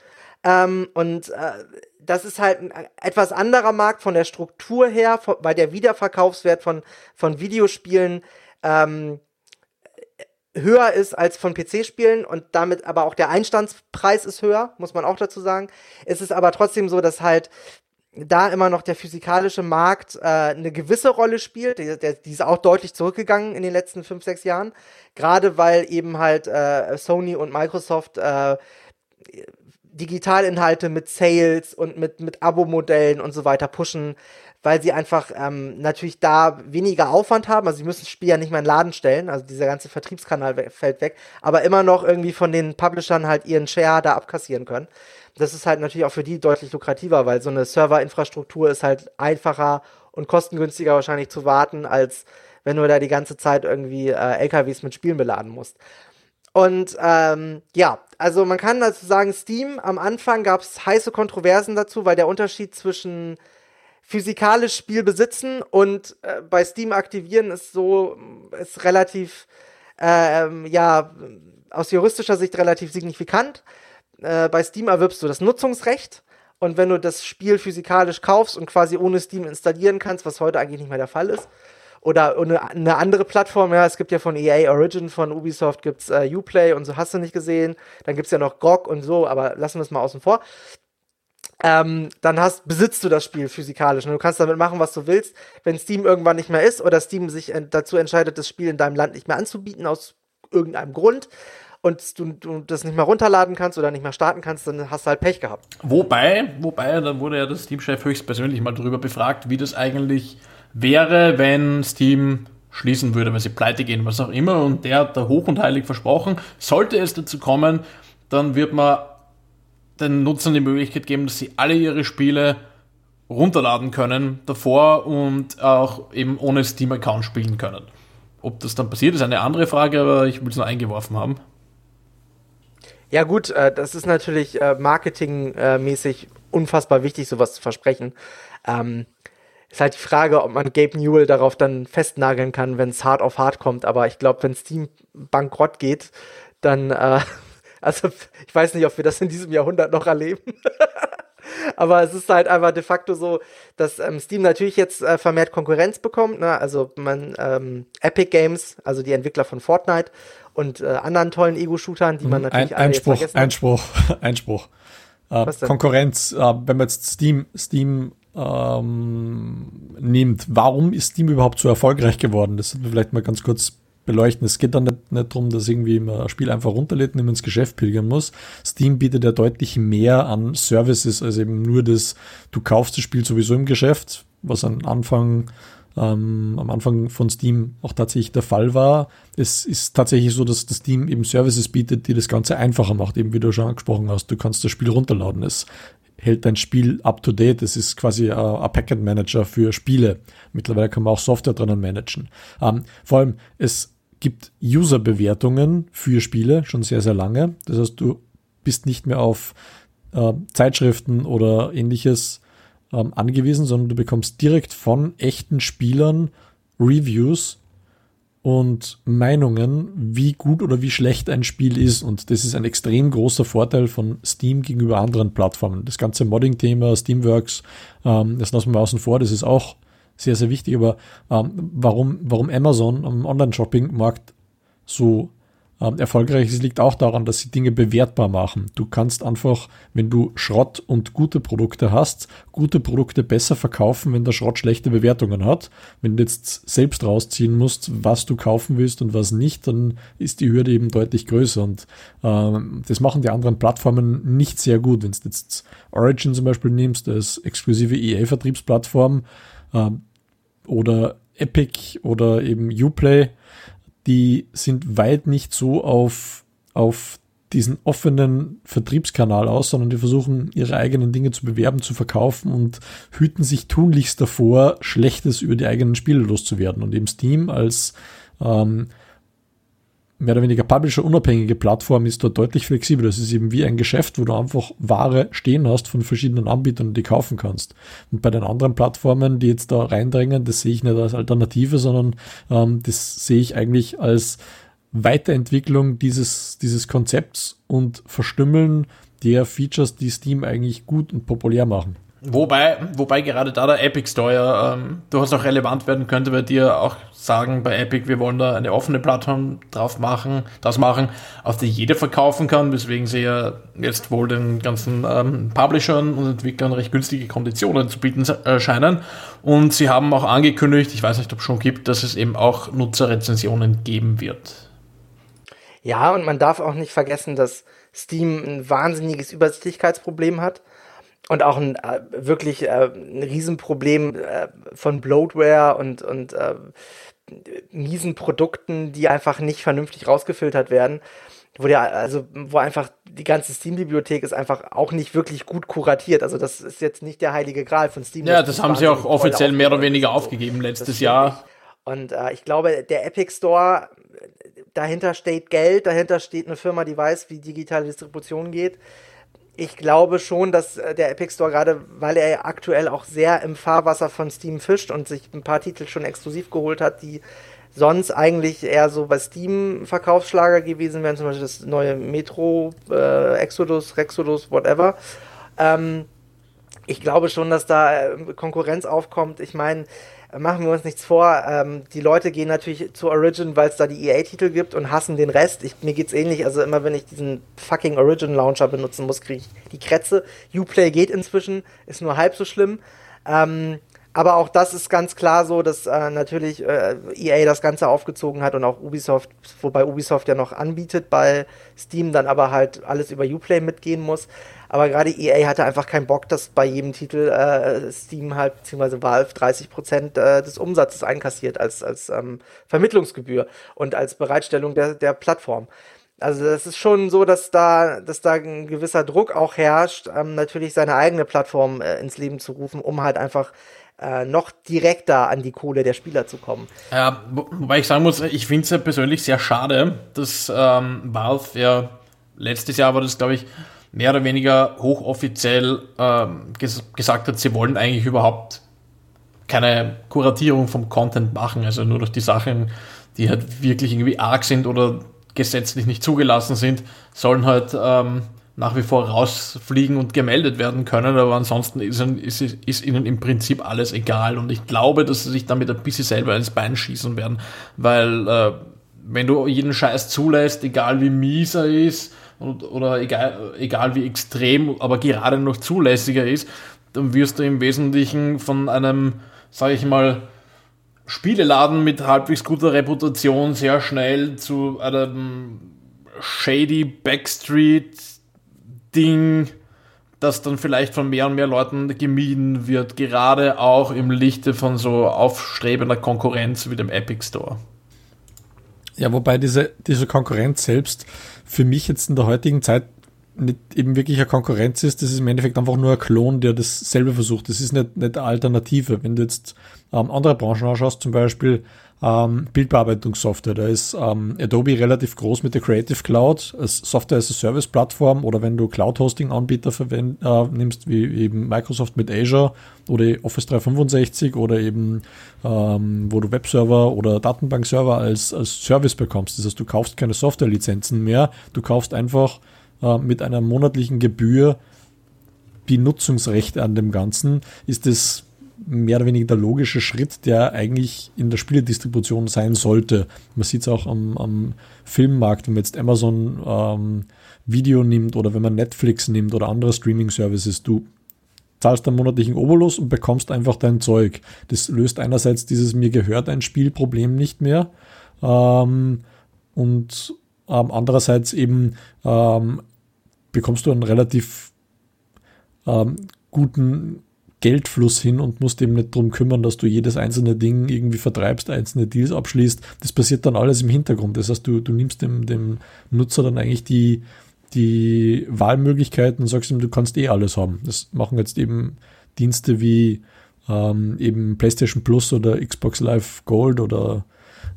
Ähm, und äh, das ist halt ein etwas anderer Markt von der Struktur her, weil der Wiederverkaufswert von, von Videospielen ähm, höher ist als von PC-Spielen und damit aber auch der Einstandspreis ist höher, muss man auch dazu sagen. Es ist aber trotzdem so, dass halt da immer noch der physikalische Markt äh, eine gewisse Rolle spielt. Die, der, die ist auch deutlich zurückgegangen in den letzten fünf, sechs Jahren. Gerade weil eben halt äh, Sony und Microsoft äh, Digitalinhalte mit Sales und mit, mit Abo-Modellen und so weiter pushen, weil sie einfach ähm, natürlich da weniger Aufwand haben. Also sie müssen das Spiel ja nicht mehr in den Laden stellen, also dieser ganze Vertriebskanal fällt weg, aber immer noch irgendwie von den Publishern halt ihren Share da abkassieren können. Das ist halt natürlich auch für die deutlich lukrativer, weil so eine Serverinfrastruktur ist halt einfacher und kostengünstiger wahrscheinlich zu warten, als wenn du da die ganze Zeit irgendwie äh, LKWs mit Spielen beladen musst. Und ähm, ja, also man kann dazu sagen, Steam, am Anfang gab es heiße Kontroversen dazu, weil der Unterschied zwischen physikalisch Spiel besitzen und äh, bei Steam aktivieren ist so, ist relativ, äh, ja, aus juristischer Sicht relativ signifikant. Äh, bei Steam erwirbst du das Nutzungsrecht und wenn du das Spiel physikalisch kaufst und quasi ohne Steam installieren kannst, was heute eigentlich nicht mehr der Fall ist, oder eine, eine andere Plattform, ja, es gibt ja von EA Origin, von Ubisoft gibt's äh, Uplay und so hast du nicht gesehen. Dann gibt's ja noch GOG und so, aber lassen wir es mal außen vor. Ähm, dann hast, besitzt du das Spiel physikalisch und du kannst damit machen, was du willst. Wenn Steam irgendwann nicht mehr ist oder Steam sich dazu entscheidet, das Spiel in deinem Land nicht mehr anzubieten aus irgendeinem Grund und du, du das nicht mehr runterladen kannst oder nicht mehr starten kannst, dann hast du halt Pech gehabt. Wobei, wobei, da wurde ja das Steam-Chef höchstpersönlich mal darüber befragt, wie das eigentlich wäre, wenn Steam schließen würde, wenn sie pleite gehen, was auch immer. Und der hat da hoch und heilig versprochen, sollte es dazu kommen, dann wird man den Nutzern die Möglichkeit geben, dass sie alle ihre Spiele runterladen können davor und auch eben ohne Steam-Account spielen können. Ob das dann passiert, ist eine andere Frage, aber ich will es nur eingeworfen haben. Ja gut, äh, das ist natürlich äh, marketingmäßig unfassbar wichtig, sowas zu versprechen. Ähm, ist halt die Frage, ob man Gabe Newell darauf dann festnageln kann, wenn es hart auf hart kommt. Aber ich glaube, wenn Steam bankrott geht, dann, äh, also ich weiß nicht, ob wir das in diesem Jahrhundert noch erleben. Aber es ist halt einfach de facto so, dass ähm, Steam natürlich jetzt äh, vermehrt Konkurrenz bekommt. Ne? Also man ähm, Epic Games, also die Entwickler von Fortnite und äh, anderen tollen Ego-Shootern, die man mhm. natürlich Ein, Einspruch, Einspruch, Einspruch. Äh, Konkurrenz, äh, wenn man jetzt Steam, Steam ähm, nimmt. Warum ist Steam überhaupt so erfolgreich geworden? Das sollten wir vielleicht mal ganz kurz beleuchten. Es geht dann nicht, nicht darum, dass irgendwie man ein Spiel einfach runterlädt und immer ins Geschäft pilgern muss. Steam bietet ja deutlich mehr an Services als eben nur das, du kaufst das Spiel sowieso im Geschäft, was am Anfang ähm, am Anfang von Steam auch tatsächlich der Fall war. Es ist tatsächlich so, dass das Steam eben Services bietet, die das Ganze einfacher macht, eben wie du schon angesprochen hast. Du kannst das Spiel runterladen. Es hält dein Spiel up to date. Es ist quasi ein Packet Manager für Spiele. Mittlerweile kann man auch Software drinnen managen. Ähm, vor allem, es gibt User-Bewertungen für Spiele schon sehr, sehr lange. Das heißt, du bist nicht mehr auf äh, Zeitschriften oder ähnliches ähm, angewiesen, sondern du bekommst direkt von echten Spielern Reviews und Meinungen, wie gut oder wie schlecht ein Spiel ist. Und das ist ein extrem großer Vorteil von Steam gegenüber anderen Plattformen. Das ganze Modding-Thema, Steamworks, ähm, das lassen wir außen vor, das ist auch sehr, sehr wichtig. Aber ähm, warum, warum Amazon am Online-Shopping-Markt so ähm, erfolgreich ist, liegt auch daran, dass sie Dinge bewertbar machen. Du kannst einfach, wenn du Schrott und gute Produkte hast, gute Produkte besser verkaufen, wenn der Schrott schlechte Bewertungen hat. Wenn du jetzt selbst rausziehen musst, was du kaufen willst und was nicht, dann ist die Hürde eben deutlich größer. Und ähm, das machen die anderen Plattformen nicht sehr gut. Wenn du jetzt Origin zum Beispiel nimmst, als exklusive EA-Vertriebsplattform, äh, oder Epic oder eben Uplay, die sind weit nicht so auf, auf diesen offenen Vertriebskanal aus, sondern die versuchen, ihre eigenen Dinge zu bewerben, zu verkaufen und hüten sich tunlichst davor, Schlechtes über die eigenen Spiele loszuwerden. Und eben Steam als ähm, mehr oder weniger Publisher-unabhängige Plattform ist dort deutlich flexibler. Das ist eben wie ein Geschäft, wo du einfach Ware stehen hast von verschiedenen Anbietern, die kaufen kannst. Und bei den anderen Plattformen, die jetzt da reindrängen, das sehe ich nicht als Alternative, sondern ähm, das sehe ich eigentlich als Weiterentwicklung dieses, dieses Konzepts und Verstümmeln der Features, die Steam eigentlich gut und populär machen. Wobei, wobei gerade da der Epic Store ähm, durchaus auch relevant werden könnte, weil die ja auch sagen bei Epic, wir wollen da eine offene Plattform drauf machen, das machen, auf die jeder verkaufen kann, weswegen sie ja jetzt wohl den ganzen ähm, Publishern und Entwicklern recht günstige Konditionen zu bieten äh, scheinen. Und sie haben auch angekündigt, ich weiß nicht, ob es schon gibt, dass es eben auch Nutzerrezensionen geben wird. Ja, und man darf auch nicht vergessen, dass Steam ein wahnsinniges Übersichtlichkeitsproblem hat und auch ein äh, wirklich äh, ein Riesenproblem äh, von Bloatware und, und äh, miesen Produkten, die einfach nicht vernünftig rausgefiltert werden. Wo der, also, wo einfach die ganze Steam-Bibliothek ist einfach auch nicht wirklich gut kuratiert. Also, das ist jetzt nicht der heilige Gral von Steam. Ja, das, das haben sie auch offiziell mehr oder weniger so. aufgegeben letztes Jahr. Und äh, ich glaube, der Epic Store, dahinter steht Geld, dahinter steht eine Firma, die weiß, wie digitale Distribution geht ich glaube schon, dass äh, der Epic Store gerade, weil er aktuell auch sehr im Fahrwasser von Steam fischt und sich ein paar Titel schon exklusiv geholt hat, die sonst eigentlich eher so bei Steam Verkaufsschlager gewesen wären, zum Beispiel das neue Metro, äh, Exodus, Rexodus, whatever. Ähm, ich glaube schon, dass da äh, Konkurrenz aufkommt. Ich meine, machen wir uns nichts vor. Ähm, die Leute gehen natürlich zu Origin, weil es da die EA-Titel gibt und hassen den Rest. Ich, mir geht's ähnlich. Also immer wenn ich diesen fucking Origin-Launcher benutzen muss, kriege ich die Krätze. Uplay geht inzwischen, ist nur halb so schlimm. Ähm, aber auch das ist ganz klar so, dass äh, natürlich äh, EA das Ganze aufgezogen hat und auch Ubisoft, wobei Ubisoft ja noch anbietet bei Steam, dann aber halt alles über Uplay mitgehen muss. Aber gerade EA hatte einfach keinen Bock, dass bei jedem Titel äh, Steam halt, beziehungsweise Valve 30 Prozent äh, des Umsatzes einkassiert als, als ähm, Vermittlungsgebühr und als Bereitstellung der, der Plattform. Also das ist schon so, dass da, dass da ein gewisser Druck auch herrscht, ähm, natürlich seine eigene Plattform äh, ins Leben zu rufen, um halt einfach äh, noch direkter an die Kohle der Spieler zu kommen. Ja, wobei ich sagen muss, ich finde es ja persönlich sehr schade, dass ähm, Valve ja letztes Jahr war das, glaube ich, mehr oder weniger hochoffiziell ähm, ges gesagt hat, sie wollen eigentlich überhaupt keine Kuratierung vom Content machen, also nur durch die Sachen, die halt wirklich irgendwie arg sind oder gesetzlich nicht zugelassen sind, sollen halt ähm, nach wie vor rausfliegen und gemeldet werden können, aber ansonsten ist, ist, ist, ihnen im Prinzip alles egal. Und ich glaube, dass sie sich damit ein bisschen selber ins Bein schießen werden, weil äh, wenn du jeden Scheiß zulässt, egal wie mies er ist oder egal, egal wie extrem, aber gerade noch zulässiger ist, dann wirst du im Wesentlichen von einem, sage ich mal, Spieleladen mit halbwegs guter Reputation sehr schnell zu einem shady Backstreet Ding, das dann vielleicht von mehr und mehr Leuten gemieden wird, gerade auch im Lichte von so aufstrebender Konkurrenz wie dem Epic Store. Ja, wobei diese, diese Konkurrenz selbst für mich jetzt in der heutigen Zeit nicht eben wirklich eine Konkurrenz ist, das ist im Endeffekt einfach nur ein Klon, der dasselbe versucht. Das ist nicht, nicht eine Alternative. Wenn du jetzt ähm, andere Branchen anschaust, zum Beispiel ähm, Bildbearbeitungssoftware. Da ist ähm, Adobe relativ groß mit der Creative Cloud als Software as a Service Plattform oder wenn du Cloud Hosting Anbieter äh, nimmst, wie eben Microsoft mit Azure oder Office 365 oder eben ähm, wo du Webserver oder Datenbankserver als, als Service bekommst. Das heißt, du kaufst keine Softwarelizenzen mehr, du kaufst einfach äh, mit einer monatlichen Gebühr die Nutzungsrechte an dem Ganzen, ist es mehr oder weniger der logische Schritt, der eigentlich in der Spieledistribution sein sollte. Man sieht es auch am, am, Filmmarkt, wenn man jetzt Amazon ähm, Video nimmt oder wenn man Netflix nimmt oder andere Streaming-Services, du zahlst einen monatlichen Obolus und bekommst einfach dein Zeug. Das löst einerseits dieses mir gehört ein Spielproblem nicht mehr ähm, und ähm, andererseits eben ähm, bekommst du einen relativ ähm, guten Geldfluss hin und musst eben nicht darum kümmern, dass du jedes einzelne Ding irgendwie vertreibst, einzelne Deals abschließt. Das passiert dann alles im Hintergrund. Das heißt, du, du nimmst dem, dem Nutzer dann eigentlich die, die Wahlmöglichkeiten und sagst ihm, du kannst eh alles haben. Das machen jetzt eben Dienste wie ähm, eben PlayStation Plus oder Xbox Live Gold oder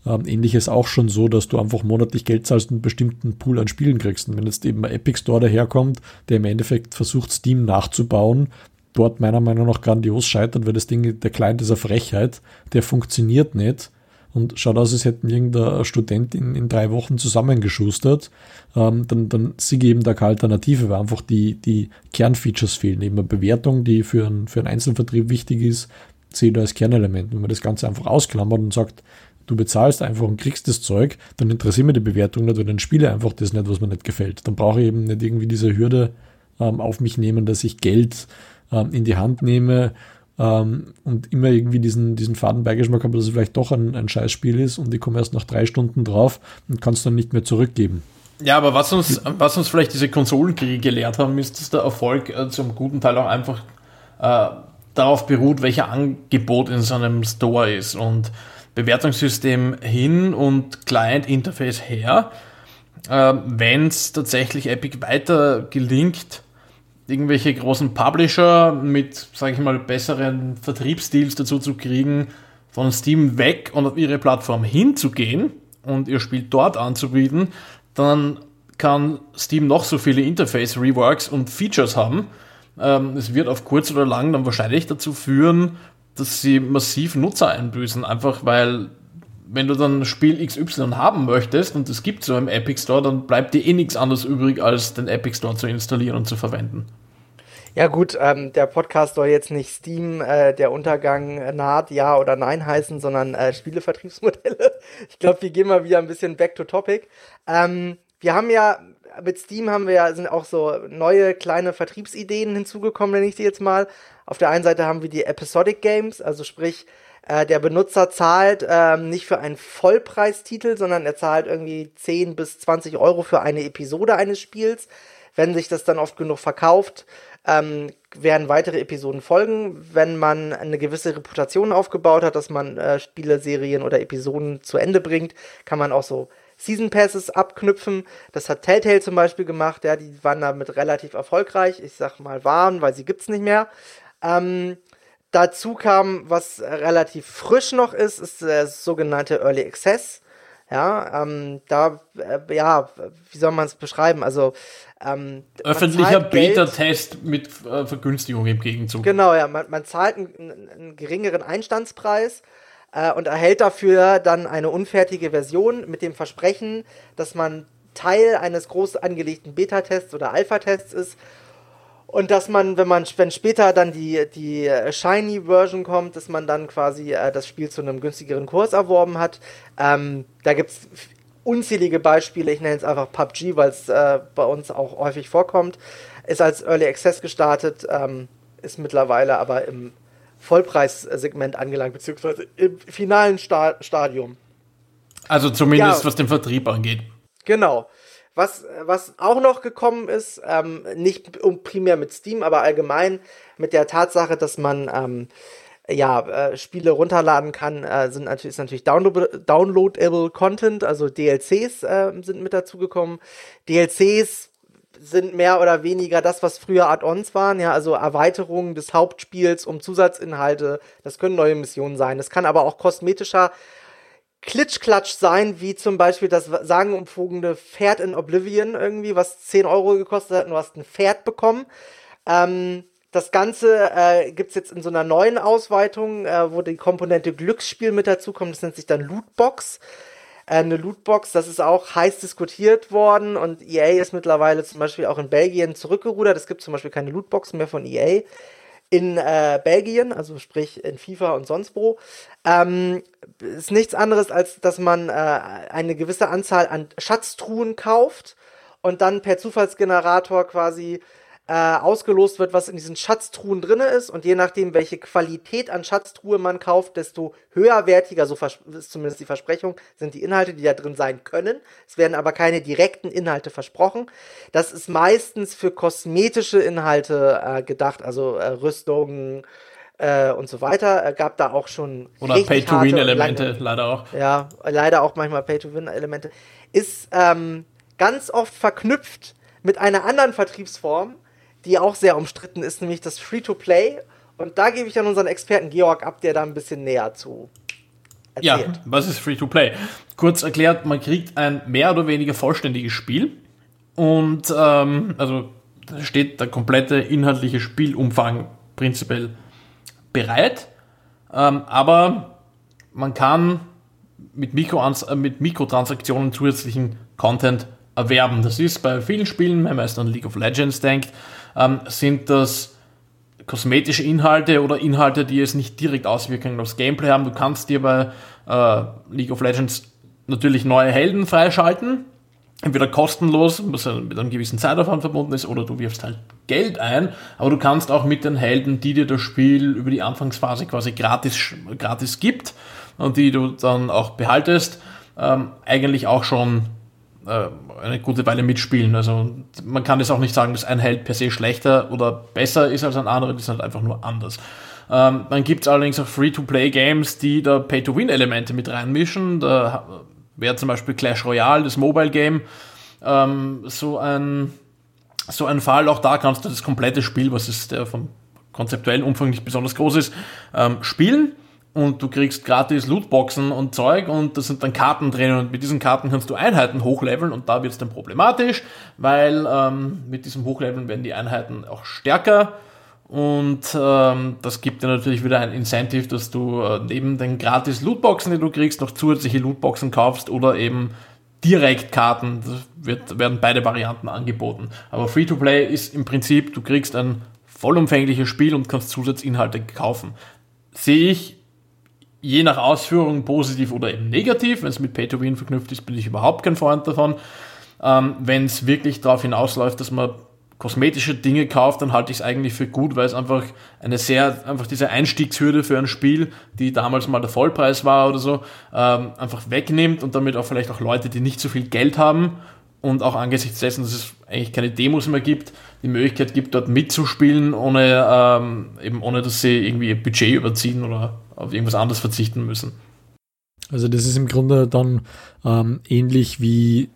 ähm, ähnliches auch schon so, dass du einfach monatlich Geld zahlst und einen bestimmten Pool an Spielen kriegst. Und wenn jetzt eben ein Epic Store daherkommt, der im Endeffekt versucht, Steam nachzubauen, dort meiner Meinung nach grandios scheitert, weil das Ding, der Client ist eine Frechheit, der funktioniert nicht und schaut aus, als hätten irgendein Student in, in drei Wochen zusammengeschustert, ähm, dann, dann siege eben da keine Alternative, weil einfach die, die Kernfeatures fehlen. Eben eine Bewertung, die für, ein, für einen Einzelvertrieb wichtig ist, ich da als Kernelement. Wenn man das Ganze einfach ausklammert und sagt, du bezahlst einfach und kriegst das Zeug, dann interessiert mir die Bewertung nicht, weil dann spiele einfach das nicht, was mir nicht gefällt. Dann brauche ich eben nicht irgendwie diese Hürde ähm, auf mich nehmen, dass ich Geld ähm, in die Hand nehme ähm, und immer irgendwie diesen, diesen Fadenbeigeschmack habe, dass es vielleicht doch ein, ein Scheißspiel ist und ich komme erst nach drei Stunden drauf und kann es dann nicht mehr zurückgeben. Ja, aber was uns, was uns vielleicht diese Konsolenkriege gelehrt haben, ist, dass der Erfolg äh, zum guten Teil auch einfach äh, darauf beruht, welcher Angebot in so einem Store ist. Und Bewertungssystem hin und Client-Interface her. Äh, Wenn es tatsächlich Epic weiter gelingt, irgendwelche großen Publisher mit, sage ich mal, besseren Vertriebsdeals dazu zu kriegen, von Steam weg und auf ihre Plattform hinzugehen und ihr Spiel dort anzubieten, dann kann Steam noch so viele Interface-Reworks und Features haben. Ähm, es wird auf kurz oder lang dann wahrscheinlich dazu führen, dass sie massiv Nutzer einbüßen, einfach weil wenn du dann Spiel XY haben möchtest und es gibt so im Epic Store, dann bleibt dir eh nichts anderes übrig, als den Epic Store zu installieren und zu verwenden. Ja gut, ähm, der Podcast soll jetzt nicht Steam, äh, der Untergang naht, ja oder nein heißen, sondern äh, Spielevertriebsmodelle. Ich glaube, wir gehen mal wieder ein bisschen back to topic. Ähm, wir haben ja mit Steam haben wir ja sind auch so neue kleine Vertriebsideen hinzugekommen, nenne ich die jetzt mal. Auf der einen Seite haben wir die Episodic Games, also sprich äh, der Benutzer zahlt ähm, nicht für einen Vollpreistitel, sondern er zahlt irgendwie 10 bis 20 Euro für eine Episode eines Spiels. Wenn sich das dann oft genug verkauft, ähm, werden weitere Episoden folgen. Wenn man eine gewisse Reputation aufgebaut hat, dass man äh, Spiele, Serien oder Episoden zu Ende bringt, kann man auch so Season Passes abknüpfen. Das hat Telltale zum Beispiel gemacht. Ja, die waren damit relativ erfolgreich. Ich sag mal waren, weil sie gibt's nicht mehr. Ähm, dazu kam, was relativ frisch noch ist, ist der sogenannte Early Access. Ja, ähm, da, äh, ja, wie soll man es beschreiben? Also, ähm, öffentlicher Beta-Test mit äh, Vergünstigung im Gegenzug. Genau, ja, man, man zahlt einen, einen geringeren Einstandspreis äh, und erhält dafür dann eine unfertige Version mit dem Versprechen, dass man Teil eines groß angelegten Beta-Tests oder Alpha-Tests ist und dass man, wenn man, wenn später dann die, die Shiny-Version kommt, dass man dann quasi äh, das Spiel zu einem günstigeren Kurs erworben hat. Ähm, da gibt es unzählige Beispiele, ich nenne es einfach PUBG, weil es äh, bei uns auch häufig vorkommt. Ist als Early Access gestartet, ähm, ist mittlerweile aber im Vollpreissegment angelangt, beziehungsweise im finalen Sta Stadium. Also zumindest ja, was den Vertrieb angeht. Genau. Was, was auch noch gekommen ist, ähm, nicht primär mit Steam, aber allgemein mit der Tatsache, dass man ähm, ja, äh, Spiele runterladen kann, äh, sind natürlich, ist natürlich download downloadable Content, also DLCs äh, sind mit dazugekommen. DLCs sind mehr oder weniger das, was früher Add-ons waren, ja, also Erweiterungen des Hauptspiels um Zusatzinhalte. Das können neue Missionen sein. Das kann aber auch kosmetischer Klitschklatsch sein, wie zum Beispiel das sagenumfogene Pferd in Oblivion irgendwie, was 10 Euro gekostet hat und du hast ein Pferd bekommen. Ähm, das Ganze äh, gibt es jetzt in so einer neuen Ausweitung, äh, wo die Komponente Glücksspiel mit dazukommt. Das nennt sich dann Lootbox. Äh, eine Lootbox, das ist auch heiß diskutiert worden und EA ist mittlerweile zum Beispiel auch in Belgien zurückgerudert. Es gibt zum Beispiel keine Lootboxen mehr von EA in äh, Belgien, also sprich in FIFA und sonst wo, ähm, ist nichts anderes, als dass man äh, eine gewisse Anzahl an Schatztruhen kauft und dann per Zufallsgenerator quasi äh, ausgelost wird, was in diesen Schatztruhen drin ist. Und je nachdem, welche Qualität an Schatztruhe man kauft, desto höherwertiger, so ist zumindest die Versprechung, sind die Inhalte, die da drin sein können. Es werden aber keine direkten Inhalte versprochen. Das ist meistens für kosmetische Inhalte äh, gedacht, also äh, Rüstungen, äh, und so weiter. Äh, gab da auch schon. Oder Pay-to-Win-Elemente, leider auch. Ja, leider auch manchmal Pay-to-Win-Elemente. Ist ähm, ganz oft verknüpft mit einer anderen Vertriebsform, die auch sehr umstritten ist, nämlich das Free-to-Play. Und da gebe ich an unseren Experten Georg ab, der da ein bisschen näher zu erzählt. Ja, was ist Free-to-Play? Kurz erklärt, man kriegt ein mehr oder weniger vollständiges Spiel und ähm, also da steht der komplette inhaltliche Spielumfang prinzipiell bereit, ähm, aber man kann mit, Mikro äh, mit Mikrotransaktionen zusätzlichen Content erwerben. Das ist bei vielen Spielen, wenn man erst an League of Legends denkt, ähm, sind das kosmetische Inhalte oder Inhalte, die es nicht direkt Auswirkungen aufs Gameplay haben. Du kannst dir bei äh, League of Legends natürlich neue Helden freischalten. Entweder kostenlos, was mit einem gewissen Zeitaufwand verbunden ist, oder du wirfst halt Geld ein, aber du kannst auch mit den Helden, die dir das Spiel über die Anfangsphase quasi gratis, gratis gibt und die du dann auch behaltest, ähm, eigentlich auch schon eine gute Weile mitspielen. Also man kann jetzt auch nicht sagen, dass ein Held per se schlechter oder besser ist als ein anderer, die sind halt einfach nur anders. Ähm, dann gibt es allerdings auch Free-to-Play-Games, die da Pay-to-Win-Elemente mit reinmischen. Da wäre zum Beispiel Clash Royale, das Mobile-Game, ähm, so ein so ein Fall. Auch da kannst du das komplette Spiel, was ist der vom konzeptuellen Umfang nicht besonders groß ist, ähm, spielen und du kriegst gratis Lootboxen und Zeug und da sind dann Karten drin und mit diesen Karten kannst du Einheiten hochleveln und da wird es dann problematisch, weil ähm, mit diesem Hochleveln werden die Einheiten auch stärker und ähm, das gibt dir natürlich wieder ein Incentive, dass du äh, neben den gratis Lootboxen, die du kriegst, noch zusätzliche Lootboxen kaufst oder eben direkt Karten. Das wird, werden beide Varianten angeboten. Aber Free-to-Play ist im Prinzip, du kriegst ein vollumfängliches Spiel und kannst Zusatzinhalte kaufen. Sehe ich je nach Ausführung positiv oder eben negativ. Wenn es mit Pay-to-Win verknüpft ist, bin ich überhaupt kein Freund davon. Ähm, Wenn es wirklich darauf hinausläuft, dass man kosmetische Dinge kauft, dann halte ich es eigentlich für gut, weil es einfach eine sehr, einfach diese Einstiegshürde für ein Spiel, die damals mal der Vollpreis war oder so, ähm, einfach wegnimmt und damit auch vielleicht auch Leute, die nicht so viel Geld haben und auch angesichts dessen, dass es eigentlich keine Demos mehr gibt, die Möglichkeit gibt, dort mitzuspielen, ohne ähm, eben ohne dass sie irgendwie ihr Budget überziehen oder auf irgendwas anderes verzichten müssen. Also das ist im Grunde dann ähm, ähnlich wie,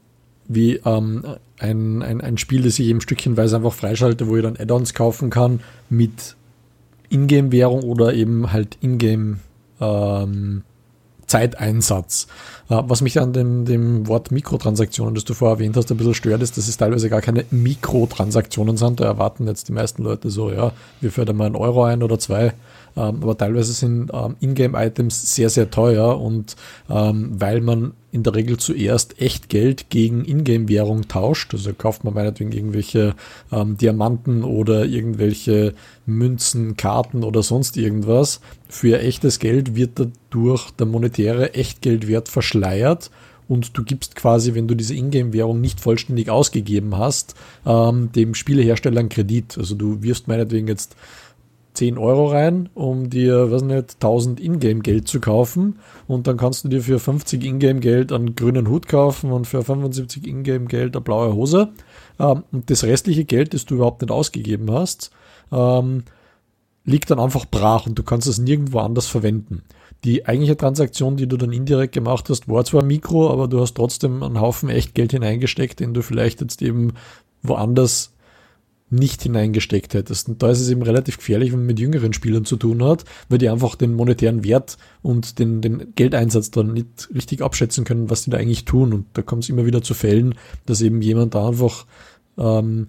wie ähm, ein, ein, ein Spiel, das ich eben stückchenweise einfach freischalte, wo ich dann Add-ons kaufen kann mit Ingame-Währung oder eben halt Ingame ähm, Zeiteinsatz. Äh, was mich an dem, dem Wort Mikrotransaktionen, das du vorher erwähnt hast, ein bisschen stört, ist, dass es teilweise gar keine Mikrotransaktionen sind. Da erwarten jetzt die meisten Leute so, ja, wir fördern mal einen Euro ein oder zwei aber teilweise sind ähm, Ingame-Items sehr, sehr teuer und ähm, weil man in der Regel zuerst echt Geld gegen Ingame-Währung tauscht, also kauft man meinetwegen irgendwelche ähm, Diamanten oder irgendwelche Münzen, Karten oder sonst irgendwas, für echtes Geld wird dadurch der monetäre Echtgeldwert verschleiert und du gibst quasi, wenn du diese Ingame-Währung nicht vollständig ausgegeben hast, ähm, dem Spielehersteller einen Kredit. Also du wirfst meinetwegen jetzt 10 Euro rein, um dir, weiß nicht, 1000 Ingame-Geld zu kaufen. Und dann kannst du dir für 50 Ingame-Geld einen grünen Hut kaufen und für 75 Ingame-Geld eine blaue Hose. Ähm, und das restliche Geld, das du überhaupt nicht ausgegeben hast, ähm, liegt dann einfach brach und du kannst es nirgendwo anders verwenden. Die eigentliche Transaktion, die du dann indirekt gemacht hast, war zwar Mikro, aber du hast trotzdem einen Haufen Echtgeld hineingesteckt, den du vielleicht jetzt eben woanders nicht hineingesteckt hättest. Und da ist es eben relativ gefährlich, wenn man mit jüngeren Spielern zu tun hat, weil die einfach den monetären Wert und den, den Geldeinsatz dann nicht richtig abschätzen können, was die da eigentlich tun. Und da kommt es immer wieder zu Fällen, dass eben jemand da einfach ähm,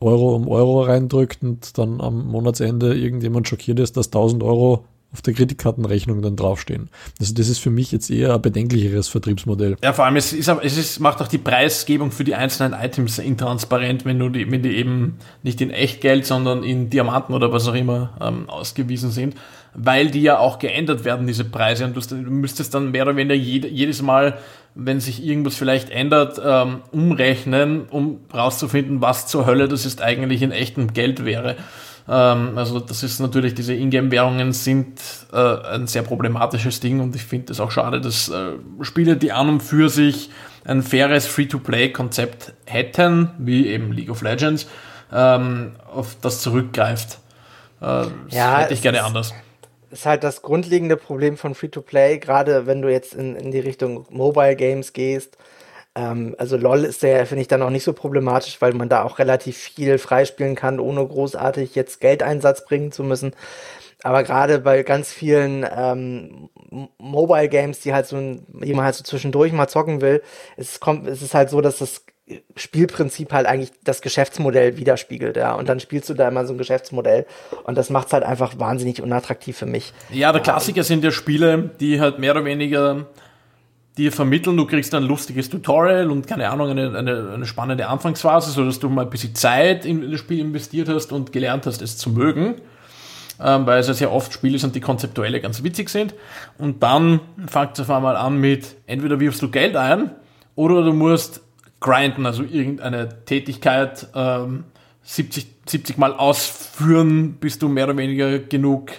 Euro um Euro reindrückt und dann am Monatsende irgendjemand schockiert ist, dass 1000 Euro auf der Kreditkartenrechnung dann draufstehen. Also das ist für mich jetzt eher ein bedenklicheres Vertriebsmodell. Ja, vor allem es, ist, es ist, macht auch die Preisgebung für die einzelnen Items intransparent, wenn, du die, wenn die eben nicht in Echtgeld, sondern in Diamanten oder was auch immer ähm, ausgewiesen sind, weil die ja auch geändert werden, diese Preise. Und du, müsstest dann mehr oder weniger jed, jedes Mal, wenn sich irgendwas vielleicht ändert, ähm, umrechnen, um rauszufinden, was zur Hölle das ist eigentlich in echtem Geld wäre. Ähm, also das ist natürlich, diese Ingame-Währungen sind äh, ein sehr problematisches Ding und ich finde es auch schade, dass äh, Spiele, die an und für sich ein faires Free-to-Play-Konzept hätten, wie eben League of Legends, ähm, auf das zurückgreift. Äh, ja, hätte ich gerne anders ist halt das grundlegende Problem von Free-to-Play, gerade wenn du jetzt in, in die Richtung Mobile Games gehst, ähm, also LOL ist der, finde ich, dann auch nicht so problematisch, weil man da auch relativ viel freispielen kann, ohne großartig jetzt Geldeinsatz bringen zu müssen. Aber gerade bei ganz vielen ähm, Mobile Games, die halt so, die man halt so zwischendurch mal zocken will, es kommt, es ist halt so, dass das Spielprinzip halt eigentlich das Geschäftsmodell widerspiegelt, ja. Und dann spielst du da immer so ein Geschäftsmodell und das macht es halt einfach wahnsinnig unattraktiv für mich. Ja, der Klassiker sind ja Spiele, die halt mehr oder weniger dir vermitteln, du kriegst ein lustiges Tutorial und keine Ahnung, eine, eine, eine spannende Anfangsphase, so dass du mal ein bisschen Zeit in das Spiel investiert hast und gelernt hast, es zu mögen. Ähm, weil es ja sehr oft Spiele sind, die konzeptuell ganz witzig sind. Und dann fängt es auf einmal an mit, entweder wirfst du Geld ein oder du musst grinden, also irgendeine Tätigkeit ähm, 70, 70 Mal ausführen, bis du mehr oder weniger genug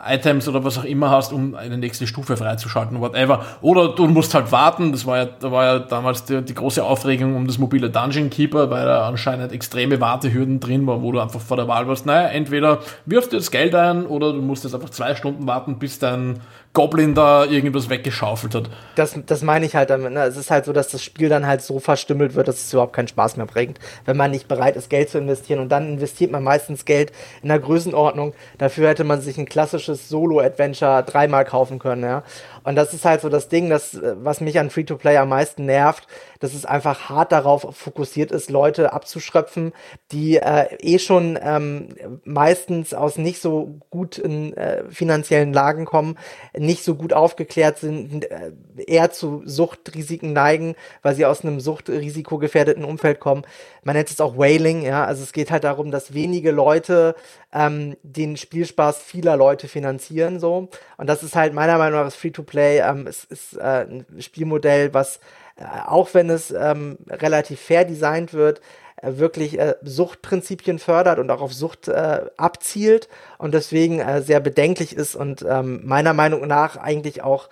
Items oder was auch immer hast, um eine nächste Stufe freizuschalten, whatever. Oder du musst halt warten, das war ja, da war ja damals die, die große Aufregung um das mobile Dungeon Keeper, weil da anscheinend extreme Wartehürden drin waren, wo du einfach vor der Wahl warst, naja, entweder wirfst du jetzt Geld ein oder du musst jetzt einfach zwei Stunden warten, bis dein Goblin da irgendwas weggeschaufelt hat. Das, das meine ich halt damit. Ne? Es ist halt so, dass das Spiel dann halt so verstümmelt wird, dass es überhaupt keinen Spaß mehr bringt, wenn man nicht bereit ist, Geld zu investieren. Und dann investiert man meistens Geld in der Größenordnung. Dafür hätte man sich ein klassisches Solo-Adventure dreimal kaufen können. Ja? Und das ist halt so das Ding, das, was mich an Free-to-Play am meisten nervt, dass es einfach hart darauf fokussiert ist, Leute abzuschröpfen, die äh, eh schon ähm, meistens aus nicht so guten äh, finanziellen Lagen kommen, nicht so gut aufgeklärt sind, äh, eher zu Suchtrisiken neigen, weil sie aus einem suchtrisikogefährdeten Umfeld kommen. Man nennt es auch Whaling, ja, also es geht halt darum, dass wenige Leute ähm, den Spielspaß vieler Leute finanzieren, so. Und das ist halt meiner Meinung nach das Free-to-Play, ähm, es ist äh, ein Spielmodell, was äh, auch wenn es ähm, relativ fair designt wird, äh, wirklich äh, Suchtprinzipien fördert und auch auf Sucht äh, abzielt und deswegen äh, sehr bedenklich ist und ähm, meiner Meinung nach eigentlich auch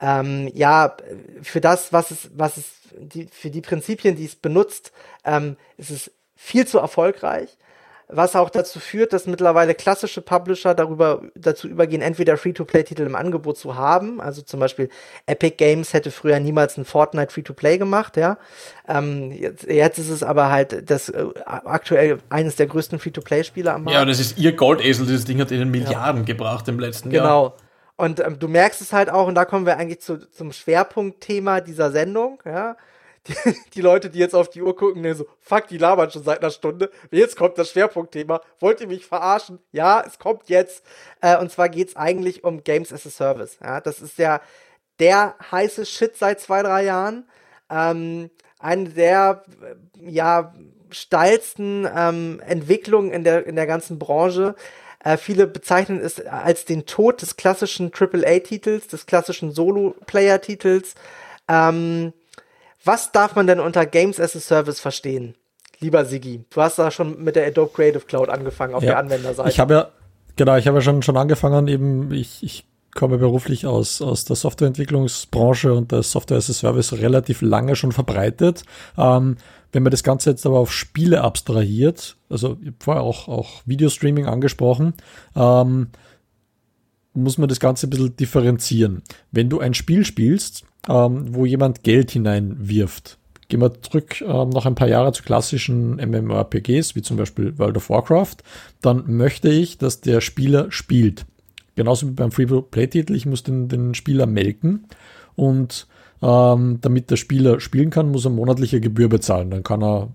ähm, ja für das, was es, was es, die, für die Prinzipien, die es benutzt, ähm, ist es viel zu erfolgreich was auch dazu führt, dass mittlerweile klassische Publisher darüber dazu übergehen, entweder Free-to-Play-Titel im Angebot zu haben. Also zum Beispiel Epic Games hätte früher niemals ein Fortnite Free-to-Play gemacht, ja. Ähm, jetzt, jetzt ist es aber halt das äh, aktuell eines der größten Free-to-Play-Spiele am Markt. Ja, das ist ihr Goldesel, dieses Ding hat ihnen Milliarden ja. gebracht im letzten genau. Jahr. Genau. Und ähm, du merkst es halt auch, und da kommen wir eigentlich zu, zum Schwerpunktthema dieser Sendung, ja die, die, Leute, die jetzt auf die Uhr gucken, ne, so, fuck, die labern schon seit einer Stunde. Jetzt kommt das Schwerpunktthema. Wollt ihr mich verarschen? Ja, es kommt jetzt. Äh, und zwar geht's eigentlich um Games as a Service. Ja, das ist ja der heiße Shit seit zwei, drei Jahren. Ähm, eine der, ja, steilsten ähm, Entwicklungen in der, in der ganzen Branche. Äh, viele bezeichnen es als den Tod des klassischen AAA-Titels, des klassischen Solo-Player-Titels. Ähm, was darf man denn unter Games as a Service verstehen? Lieber Sigi, du hast da schon mit der Adobe Creative Cloud angefangen auf ja, der Anwenderseite. Ich habe ja, genau, ich habe ja schon, schon angefangen, eben, ich, ich komme beruflich aus, aus der Softwareentwicklungsbranche und der Software as a Service relativ lange schon verbreitet. Ähm, wenn man das Ganze jetzt aber auf Spiele abstrahiert, also ich habe vorher auch, auch Videostreaming angesprochen, ähm, muss man das Ganze ein bisschen differenzieren. Wenn du ein Spiel spielst, ähm, wo jemand Geld hineinwirft, gehen wir zurück ähm, noch ein paar Jahre zu klassischen MMORPGs, wie zum Beispiel World of Warcraft, dann möchte ich, dass der Spieler spielt. Genauso wie beim Free-Play-Titel, ich muss den, den Spieler melken und ähm, damit der Spieler spielen kann, muss er monatliche Gebühr bezahlen. Dann kann er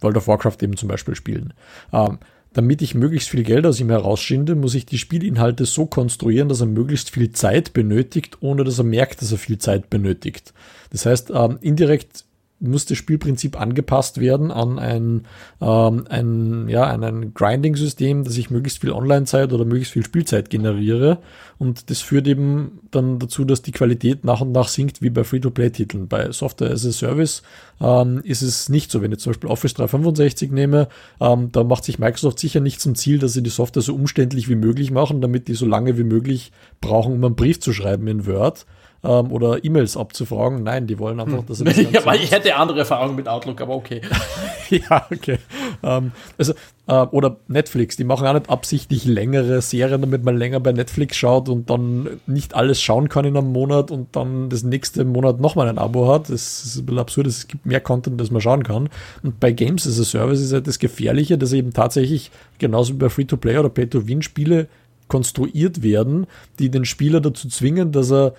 World of Warcraft eben zum Beispiel spielen. Ähm, damit ich möglichst viel Geld aus ihm herausschinde, muss ich die Spielinhalte so konstruieren, dass er möglichst viel Zeit benötigt, ohne dass er merkt, dass er viel Zeit benötigt. Das heißt, ähm, indirekt muss das Spielprinzip angepasst werden an ein, ähm, ein, ja, an ein Grinding-System, dass ich möglichst viel Online-Zeit oder möglichst viel Spielzeit generiere. Und das führt eben dann dazu, dass die Qualität nach und nach sinkt, wie bei Free-to-Play-Titeln. Bei Software as a Service ähm, ist es nicht so. Wenn ich zum Beispiel Office 365 nehme, ähm, da macht sich Microsoft sicher nicht zum Ziel, dass sie die Software so umständlich wie möglich machen, damit die so lange wie möglich brauchen, um einen Brief zu schreiben in Word ähm, oder E-Mails abzufragen. Nein, die wollen einfach, dass er das ja, ich hätte andere Erfahrungen mit Outlook, aber okay. ja, okay. Ähm, also, äh, oder Netflix, die machen auch nicht absichtlich längere Serien, damit man länger bei Netflix schaut und dann nicht alles schauen kann in einem Monat und dann das nächste Monat nochmal ein Abo hat. Das ist ein bisschen absurd, es gibt mehr Content, das man schauen kann. Und bei Games as a Service ist halt das Gefährliche, dass eben tatsächlich genauso wie bei Free-to-Play oder Pay-to-Win-Spiele konstruiert werden, die den Spieler dazu zwingen, dass er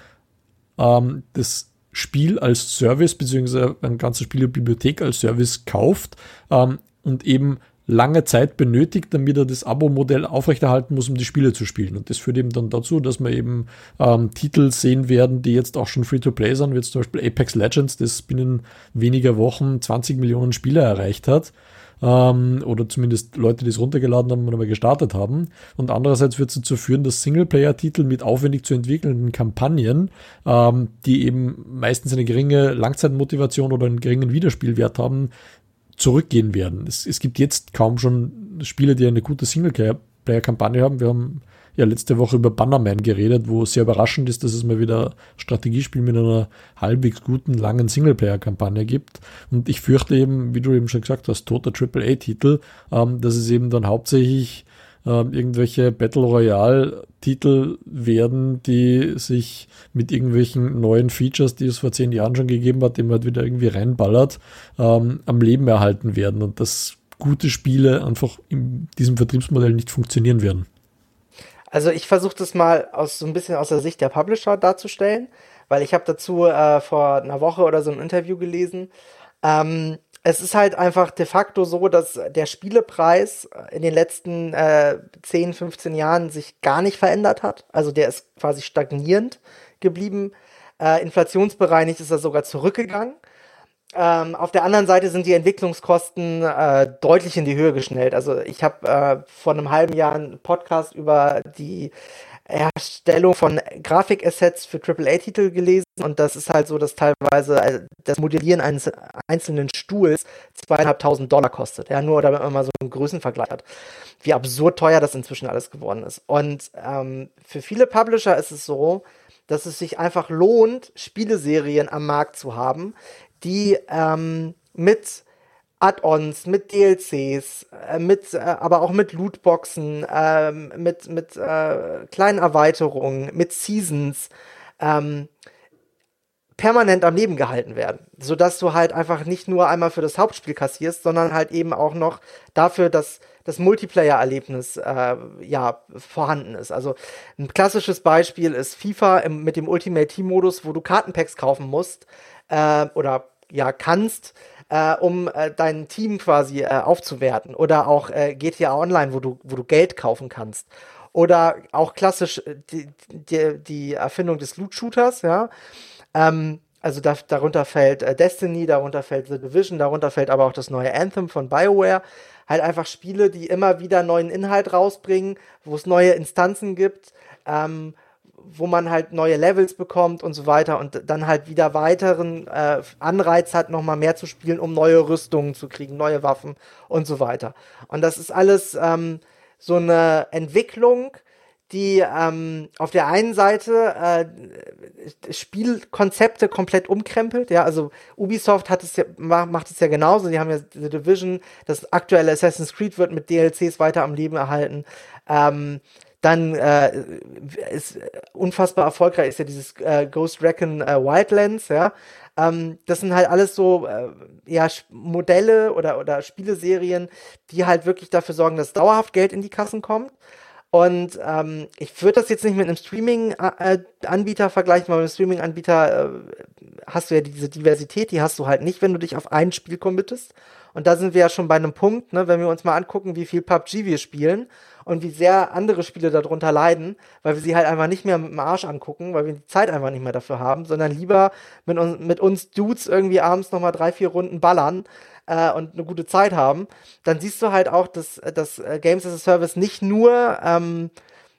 ähm, das Spiel als Service beziehungsweise eine ganze Spielebibliothek als Service kauft ähm, und eben lange Zeit benötigt, damit er das Abo-Modell aufrechterhalten muss, um die Spiele zu spielen. Und das führt eben dann dazu, dass wir eben ähm, Titel sehen werden, die jetzt auch schon Free-to-Play sind, wie jetzt zum Beispiel Apex Legends, das binnen weniger Wochen 20 Millionen Spieler erreicht hat ähm, oder zumindest Leute, die es runtergeladen haben und aber gestartet haben. Und andererseits wird es dazu führen, dass Singleplayer-Titel mit aufwendig zu entwickelnden Kampagnen, ähm, die eben meistens eine geringe Langzeitmotivation oder einen geringen Wiederspielwert haben, zurückgehen werden. Es, es gibt jetzt kaum schon Spiele, die eine gute Singleplayer-Kampagne haben. Wir haben ja letzte Woche über Bannerman geredet, wo sehr überraschend ist, dass es mal wieder Strategiespiel mit einer halbwegs guten, langen Singleplayer-Kampagne gibt. Und ich fürchte eben, wie du eben schon gesagt hast, toter AAA-Titel, ähm, dass es eben dann hauptsächlich ähm, irgendwelche Battle Royale-Titel werden, die sich mit irgendwelchen neuen Features, die es vor zehn Jahren schon gegeben hat, die man halt wieder irgendwie reinballert, ähm, am Leben erhalten werden und dass gute Spiele einfach in diesem Vertriebsmodell nicht funktionieren werden. Also ich versuche das mal aus so ein bisschen aus der Sicht der Publisher darzustellen, weil ich habe dazu äh, vor einer Woche oder so ein Interview gelesen. Ähm, es ist halt einfach de facto so, dass der Spielepreis in den letzten äh, 10, 15 Jahren sich gar nicht verändert hat. Also der ist quasi stagnierend geblieben. Äh, inflationsbereinigt ist er sogar zurückgegangen. Ähm, auf der anderen Seite sind die Entwicklungskosten äh, deutlich in die Höhe geschnellt. Also ich habe äh, vor einem halben Jahr einen Podcast über die Erstellung von Grafikassets für AAA-Titel gelesen und das ist halt so, dass teilweise äh, das Modellieren eines einzelnen Stuhls zweieinhalbtausend Dollar kostet. Ja, nur damit man mal so einen Größenvergleich hat. Wie absurd teuer das inzwischen alles geworden ist. Und ähm, für viele Publisher ist es so, dass es sich einfach lohnt, Spieleserien am Markt zu haben, die ähm, mit Add-ons, mit DLCs, äh, mit, äh, aber auch mit Lootboxen, äh, mit, mit äh, kleinen Erweiterungen, mit Seasons, ähm, permanent am Leben gehalten werden, sodass du halt einfach nicht nur einmal für das Hauptspiel kassierst, sondern halt eben auch noch dafür, dass das Multiplayer-Erlebnis äh, ja vorhanden ist. Also ein klassisches Beispiel ist FIFA im, mit dem Ultimate Team-Modus, wo du Kartenpacks kaufen musst äh, oder ja kannst, äh, um äh, dein Team quasi äh, aufzuwerten. Oder auch äh, GTA Online, wo du, wo du Geld kaufen kannst. Oder auch klassisch äh, die, die, die Erfindung des Loot-Shooters, ja. Ähm, also da, darunter fällt äh, Destiny, darunter fällt The Division, darunter fällt aber auch das neue Anthem von BioWare. Halt einfach Spiele, die immer wieder neuen Inhalt rausbringen, wo es neue Instanzen gibt, ähm, wo man halt neue Levels bekommt und so weiter und dann halt wieder weiteren äh, Anreiz hat, nochmal mehr zu spielen, um neue Rüstungen zu kriegen, neue Waffen und so weiter. Und das ist alles ähm, so eine Entwicklung, die ähm, auf der einen Seite äh, Spielkonzepte komplett umkrempelt. Ja, also Ubisoft hat es ja, macht es ja genauso. Die haben ja The Division, das aktuelle Assassin's Creed wird mit DLCs weiter am Leben erhalten. Ähm, dann äh, ist unfassbar erfolgreich ist ja dieses äh, Ghost Recon äh, Wildlands, ja. Ähm, das sind halt alles so äh, ja, Modelle oder, oder Spieleserien, die halt wirklich dafür sorgen, dass dauerhaft Geld in die Kassen kommt. Und ähm, ich würde das jetzt nicht mit einem Streaming-Anbieter äh, vergleichen, weil mit einem Streaming-Anbieter äh, hast du ja diese Diversität, die hast du halt nicht, wenn du dich auf ein Spiel committest. Und da sind wir ja schon bei einem Punkt, ne, wenn wir uns mal angucken, wie viel PUBG wir spielen und wie sehr andere Spiele darunter leiden, weil wir sie halt einfach nicht mehr mit dem Arsch angucken, weil wir die Zeit einfach nicht mehr dafür haben, sondern lieber mit, uns, mit uns Dudes irgendwie abends nochmal drei, vier Runden ballern äh, und eine gute Zeit haben, dann siehst du halt auch, dass, dass äh, Games as a Service nicht nur ähm,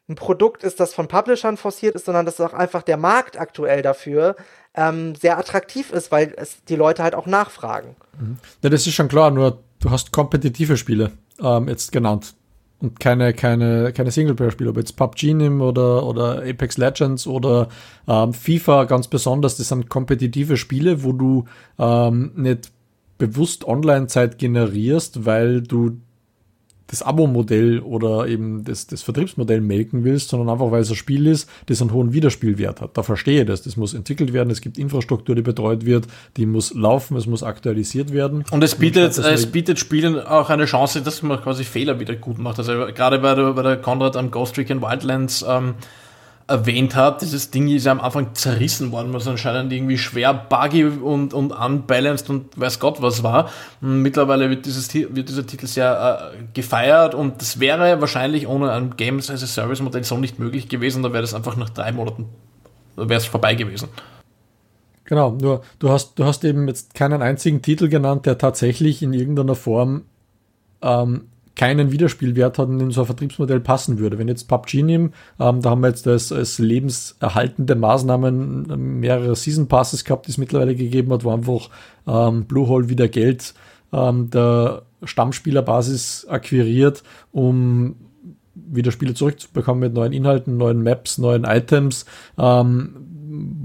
ein Produkt ist, das von Publishern forciert ist, sondern dass auch einfach der Markt aktuell dafür ähm, sehr attraktiv ist, weil es die Leute halt auch nachfragen. Mhm. Ja, das ist schon klar, nur du hast kompetitive Spiele ähm, jetzt genannt und keine, keine, keine Singleplayer-Spiele, ob jetzt PUBG nimm oder, oder Apex Legends oder ähm, FIFA ganz besonders, das sind kompetitive Spiele, wo du ähm, nicht bewusst Online-Zeit generierst, weil du das Abo-Modell oder eben das, das Vertriebsmodell melken willst, sondern einfach, weil es ein Spiel ist, das einen hohen Wiederspielwert hat. Da verstehe ich das. Das muss entwickelt werden, es gibt Infrastruktur, die betreut wird, die muss laufen, es muss aktualisiert werden. Und es bietet, es bietet Spielen auch eine Chance, dass man quasi Fehler wieder gut macht. Also gerade bei der, bei der Konrad am Ghost Recon Wildlands ähm, erwähnt hat, dieses Ding ist am Anfang zerrissen worden, was anscheinend irgendwie schwer buggy und, und unbalanced und weiß Gott was war. Mittlerweile wird, dieses, wird dieser Titel sehr äh, gefeiert und das wäre wahrscheinlich ohne ein Games as a Service Modell so nicht möglich gewesen, da wäre das einfach nach drei Monaten, wäre es vorbei gewesen. Genau, nur du hast, du hast eben jetzt keinen einzigen Titel genannt, der tatsächlich in irgendeiner Form ähm, keinen Wiederspielwert hat und in so ein Vertriebsmodell passen würde. Wenn jetzt PUBG nehmen, ähm, da haben wir jetzt als, als lebenserhaltende Maßnahmen ähm, mehrere Season Passes gehabt, die es mittlerweile gegeben hat, wo einfach ähm, Bluehole wieder Geld ähm, der Stammspielerbasis akquiriert, um wieder Spiele zurückzubekommen mit neuen Inhalten, neuen Maps, neuen Items. Ähm,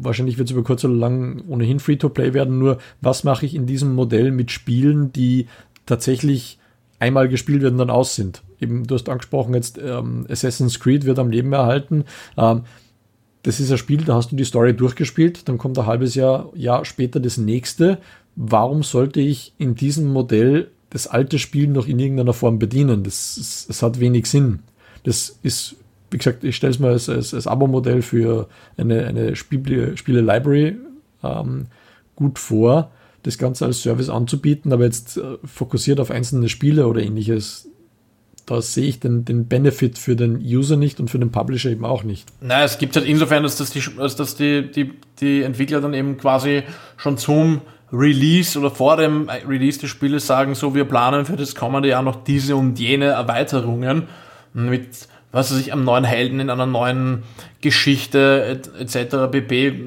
wahrscheinlich wird es über kurz oder lang ohnehin Free-to-Play werden. Nur was mache ich in diesem Modell mit Spielen, die tatsächlich einmal gespielt werden dann aus sind? Eben, du hast angesprochen, jetzt ähm, Assassin's Creed wird am Leben erhalten. Ähm, das ist ein Spiel, da hast du die Story durchgespielt, dann kommt ein halbes Jahr, Jahr später das nächste. Warum sollte ich in diesem Modell das alte Spiel noch in irgendeiner Form bedienen? Das, das hat wenig Sinn. Das ist, wie gesagt, ich stelle es mir als, als, als Abo-Modell für eine, eine Spiele-Library ähm, gut vor, das Ganze als Service anzubieten, aber jetzt äh, fokussiert auf einzelne Spiele oder ähnliches da sehe ich den, den Benefit für den User nicht und für den Publisher eben auch nicht. Naja, es gibt halt insofern, dass, das die, dass die, die, die Entwickler dann eben quasi schon zum Release oder vor dem Release des Spieles sagen, so wir planen für das kommende Jahr noch diese und jene Erweiterungen mit, was weiß ich, am neuen Helden in einer neuen Geschichte etc. pp,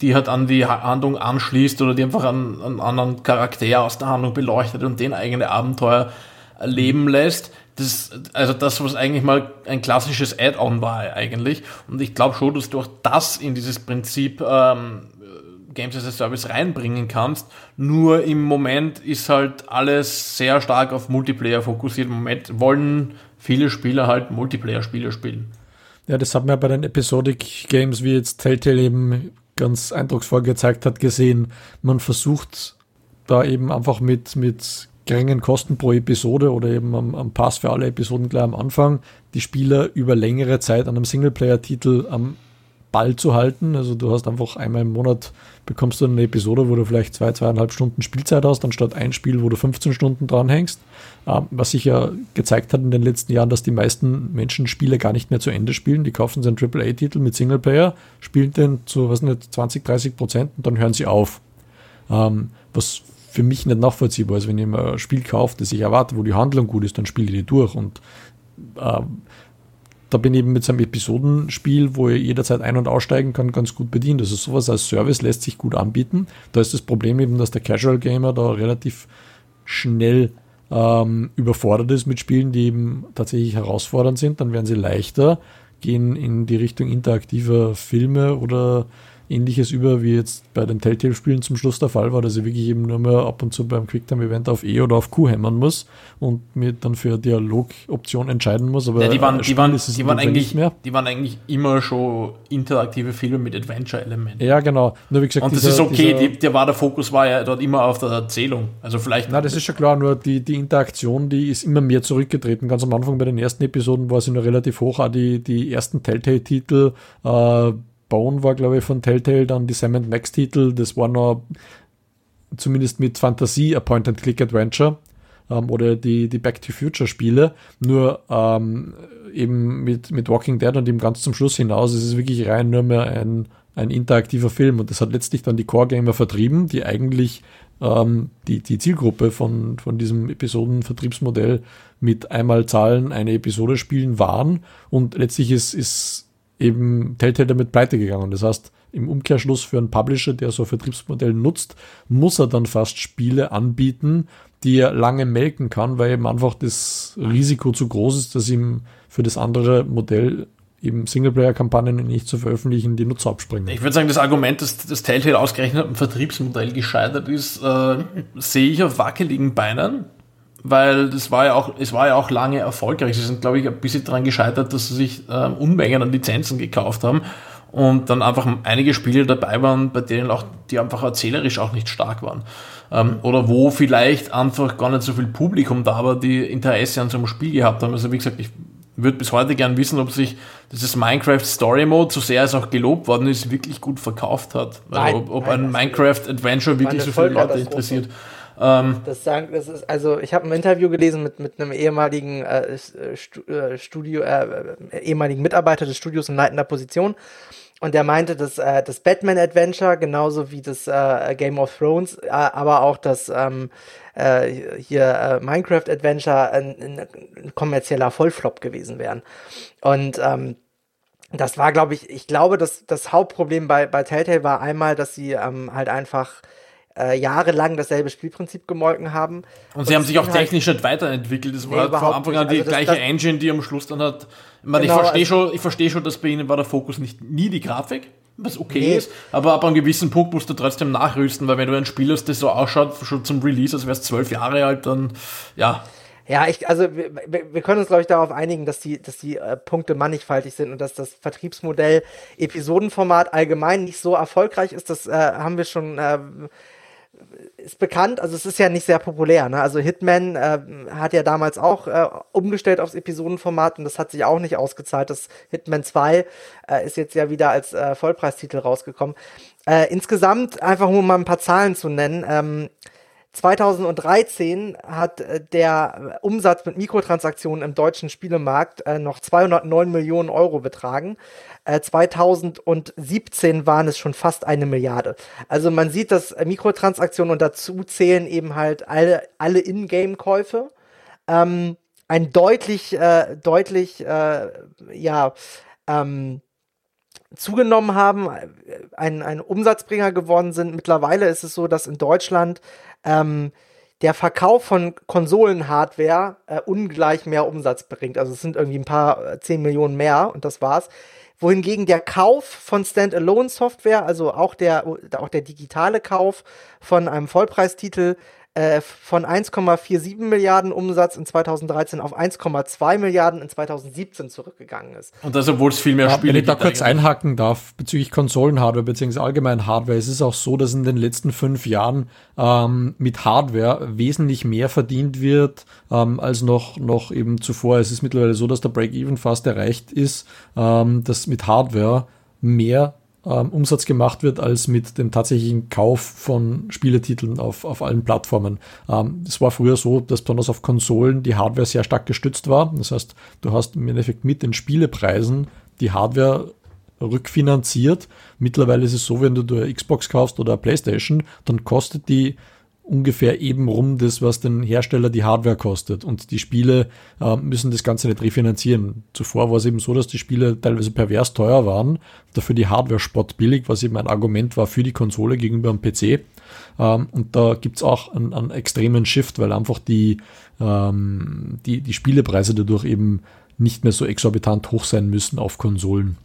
die halt an die Handlung anschließt oder die einfach einen, einen anderen Charakter aus der Handlung beleuchtet und den eigene Abenteuer erleben lässt das, also das, was eigentlich mal ein klassisches Add-on war eigentlich. Und ich glaube schon, dass du auch das in dieses Prinzip ähm, Games as a Service reinbringen kannst. Nur im Moment ist halt alles sehr stark auf Multiplayer fokussiert. Im Moment wollen viele Spieler halt Multiplayer-Spiele spielen. Ja, das hat man ja bei den Episodic Games, wie jetzt Telltale eben ganz eindrucksvoll gezeigt hat, gesehen. Man versucht da eben einfach mit, mit geringen Kosten pro Episode oder eben am, am Pass für alle Episoden gleich am Anfang, die Spieler über längere Zeit an einem Singleplayer-Titel am Ball zu halten. Also du hast einfach einmal im Monat bekommst du eine Episode, wo du vielleicht zwei, zweieinhalb Stunden Spielzeit hast, anstatt ein Spiel, wo du 15 Stunden dranhängst. Ähm, was sich ja gezeigt hat in den letzten Jahren, dass die meisten Menschen Spiele gar nicht mehr zu Ende spielen. Die kaufen sich einen AAA-Titel mit Singleplayer, spielen den zu, was nicht, 20, 30 Prozent und dann hören sie auf. Ähm, was für mich nicht nachvollziehbar ist. Wenn ich mir ein Spiel kaufe, das ich erwarte, wo die Handlung gut ist, dann spiele ich die durch. Und äh, da bin ich eben mit so einem Episodenspiel, wo ich jederzeit ein- und aussteigen kann, ganz gut bedient. Also sowas als Service lässt sich gut anbieten. Da ist das Problem eben, dass der Casual Gamer da relativ schnell ähm, überfordert ist mit Spielen, die eben tatsächlich herausfordernd sind. Dann werden sie leichter, gehen in die Richtung interaktiver Filme oder ähnliches über, wie jetzt bei den Telltale-Spielen zum Schluss der Fall war, dass ich wirklich eben nur mehr ab und zu beim Quicktime-Event auf E oder auf Q hämmern muss und mir dann für eine Dialogoption entscheiden muss. Aber ja, die waren, die waren, die waren eigentlich, mehr. die waren eigentlich immer schon interaktive Filme mit Adventure-Elementen. Ja, genau. Nur wie gesagt, und dieser, das ist okay, dieser, die, der, war, der Fokus war ja dort immer auf der Erzählung. Also vielleicht. Na, das ist schon klar, nur die, die Interaktion, die ist immer mehr zurückgetreten. Ganz am Anfang bei den ersten Episoden war sie noch relativ hoch, auch die, die ersten Telltale-Titel, äh, Bone war, glaube ich, von Telltale, dann die Sam Max Titel, das war noch zumindest mit Fantasie ein Point-and-Click-Adventure ähm, oder die, die Back to Future Spiele, nur ähm, eben mit, mit Walking Dead und eben ganz zum Schluss hinaus ist es wirklich rein nur mehr ein, ein interaktiver Film. Und das hat letztlich dann die Core-Gamer vertrieben, die eigentlich ähm, die, die Zielgruppe von, von diesem Episodenvertriebsmodell mit einmal Zahlen eine Episode spielen waren. Und letztlich ist, ist eben Telltale damit pleite gegangen. Das heißt, im Umkehrschluss für einen Publisher, der so ein Vertriebsmodell nutzt, muss er dann fast Spiele anbieten, die er lange melken kann, weil eben einfach das Risiko zu groß ist, dass ihm für das andere Modell eben Singleplayer-Kampagnen nicht zu veröffentlichen, die Nutzer abspringen. Ich würde sagen, das Argument, dass das Telltale ausgerechnet am Vertriebsmodell gescheitert ist, äh, sehe ich auf wackeligen Beinen weil das war ja auch, es war ja auch lange erfolgreich. Sie sind, glaube ich, ein bisschen daran gescheitert, dass sie sich ähm, Unmengen an Lizenzen gekauft haben und dann einfach einige Spiele dabei waren, bei denen auch die einfach erzählerisch auch nicht stark waren. Ähm, oder wo vielleicht einfach gar nicht so viel Publikum da war, die Interesse an so einem Spiel gehabt haben. Also wie gesagt, ich würde bis heute gern wissen, ob sich dieses Minecraft Story Mode, so sehr es auch gelobt worden ist, wirklich gut verkauft hat. Also nein, ob, ob nein, ein Minecraft Adventure wirklich so viele Leute interessiert. Ähm, das sagen, das ist, also ich habe ein Interview gelesen mit, mit einem ehemaligen äh, äh Studio, äh, äh, ehemaligen Mitarbeiter des Studios in leitender Position. Und der meinte, dass äh, das Batman Adventure, genauso wie das äh, Game of Thrones, äh, aber auch das ähm, äh, hier äh, Minecraft Adventure ein, ein kommerzieller Vollflop gewesen wären. Und ähm, das war, glaube ich, ich glaube, dass das Hauptproblem bei, bei Telltale war einmal, dass sie ähm, halt einfach äh, jahrelang dasselbe Spielprinzip gemolken haben. Und, und sie haben sich auch halt technisch halt nicht weiterentwickelt. Das war nee, von Anfang an die also gleiche das, Engine, die am Schluss dann hat. Ich, meine, genau, ich verstehe also, schon, ich verstehe schon, dass bei ihnen war der Fokus nicht nie die Grafik, was okay nee. ist, aber ab einem gewissen Punkt musst du trotzdem nachrüsten, weil wenn du ein Spiel hast, das so ausschaut, schon zum Release, als wärst zwölf Jahre alt, dann ja. Ja, ich, also wir, wir können uns, glaube ich, darauf einigen, dass die, dass die äh, Punkte mannigfaltig sind und dass das Vertriebsmodell Episodenformat allgemein nicht so erfolgreich ist. Das äh, haben wir schon äh, ist bekannt, also es ist ja nicht sehr populär. Ne? Also Hitman äh, hat ja damals auch äh, umgestellt aufs Episodenformat und das hat sich auch nicht ausgezahlt. Das Hitman 2 äh, ist jetzt ja wieder als äh, Vollpreistitel rausgekommen. Äh, insgesamt, einfach um mal ein paar Zahlen zu nennen, ähm, 2013 hat äh, der Umsatz mit Mikrotransaktionen im deutschen Spielemarkt äh, noch 209 Millionen Euro betragen. Äh, 2017 waren es schon fast eine Milliarde. Also man sieht, dass Mikrotransaktionen und dazu zählen eben halt alle, alle Ingame-Käufe. Ähm, ein deutlich, äh, deutlich, äh, ja, ähm, zugenommen haben, ein, ein Umsatzbringer geworden sind. Mittlerweile ist es so, dass in Deutschland ähm, der Verkauf von Konsolenhardware äh, ungleich mehr Umsatz bringt. Also es sind irgendwie ein paar äh, 10 Millionen mehr und das war's. Wohingegen der Kauf von Standalone-Software, also auch der, auch der digitale Kauf von einem Vollpreistitel, äh, von 1,47 Milliarden Umsatz in 2013 auf 1,2 Milliarden in 2017 zurückgegangen ist. Und das, obwohl es viel mehr ja, Spiele Wenn ich da kurz einhaken darf bezüglich Konsolenhardware bzw. allgemein Hardware, es ist auch so, dass in den letzten fünf Jahren ähm, mit Hardware wesentlich mehr verdient wird ähm, als noch, noch eben zuvor. Es ist mittlerweile so, dass der Break-Even fast erreicht ist, ähm, dass mit Hardware mehr ähm, Umsatz gemacht wird, als mit dem tatsächlichen Kauf von Spieletiteln auf, auf allen Plattformen. Ähm, es war früher so, dass besonders auf Konsolen die Hardware sehr stark gestützt war. Das heißt, du hast im Endeffekt mit den Spielepreisen die Hardware rückfinanziert. Mittlerweile ist es so, wenn du eine Xbox kaufst oder eine Playstation, dann kostet die ungefähr eben rum das, was den Hersteller die Hardware kostet. Und die Spiele äh, müssen das Ganze nicht refinanzieren. Zuvor war es eben so, dass die Spiele teilweise pervers teuer waren, dafür die Hardware spottbillig, was eben ein Argument war für die Konsole gegenüber dem PC. Ähm, und da gibt's auch einen, einen, extremen Shift, weil einfach die, ähm, die, die Spielepreise dadurch eben nicht mehr so exorbitant hoch sein müssen auf Konsolen.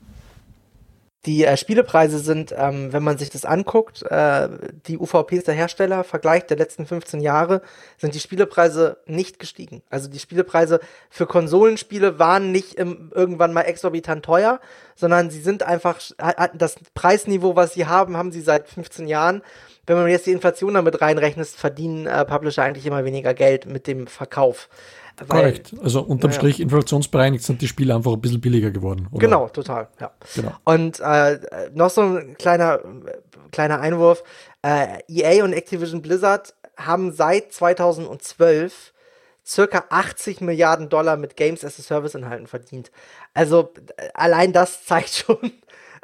Die äh, Spielepreise sind, ähm, wenn man sich das anguckt, äh, die UVPs der Hersteller, Vergleich der letzten 15 Jahre, sind die Spielepreise nicht gestiegen. Also die Spielepreise für Konsolenspiele waren nicht im, irgendwann mal exorbitant teuer, sondern sie sind einfach, das Preisniveau, was sie haben, haben sie seit 15 Jahren. Wenn man jetzt die Inflation damit reinrechnet, verdienen äh, Publisher eigentlich immer weniger Geld mit dem Verkauf. Korrekt. Also unterm ja, Strich inflationsbereinigt sind die Spiele einfach ein bisschen billiger geworden. Oder? Genau, total. Ja. Genau. Und äh, noch so ein kleiner, kleiner Einwurf. Äh, EA und Activision Blizzard haben seit 2012 circa 80 Milliarden Dollar mit Games as a Service Inhalten verdient. Also allein das zeigt schon,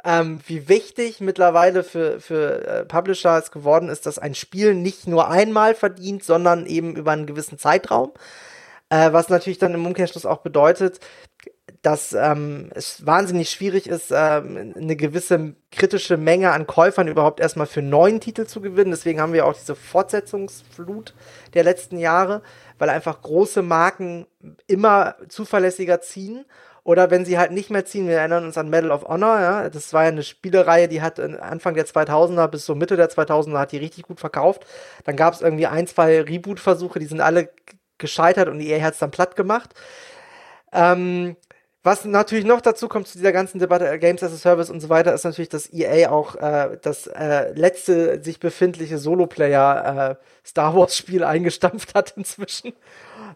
ähm, wie wichtig mittlerweile für, für äh, Publisher es geworden ist, dass ein Spiel nicht nur einmal verdient, sondern eben über einen gewissen Zeitraum. Äh, was natürlich dann im Umkehrschluss auch bedeutet, dass ähm, es wahnsinnig schwierig ist, ähm, eine gewisse kritische Menge an Käufern überhaupt erstmal für neuen Titel zu gewinnen. Deswegen haben wir auch diese Fortsetzungsflut der letzten Jahre, weil einfach große Marken immer zuverlässiger ziehen. Oder wenn sie halt nicht mehr ziehen, wir erinnern uns an Medal of Honor, ja, das war ja eine Spielereihe, die hat Anfang der 2000er bis so Mitte der 2000er hat die richtig gut verkauft. Dann gab es irgendwie ein, zwei Reboot-Versuche, die sind alle gescheitert und EA hat es dann platt gemacht. Ähm, was natürlich noch dazu kommt zu dieser ganzen Debatte äh, Games as a Service und so weiter, ist natürlich, dass EA auch äh, das äh, letzte sich befindliche Solo-Player äh, Star Wars-Spiel eingestampft hat inzwischen.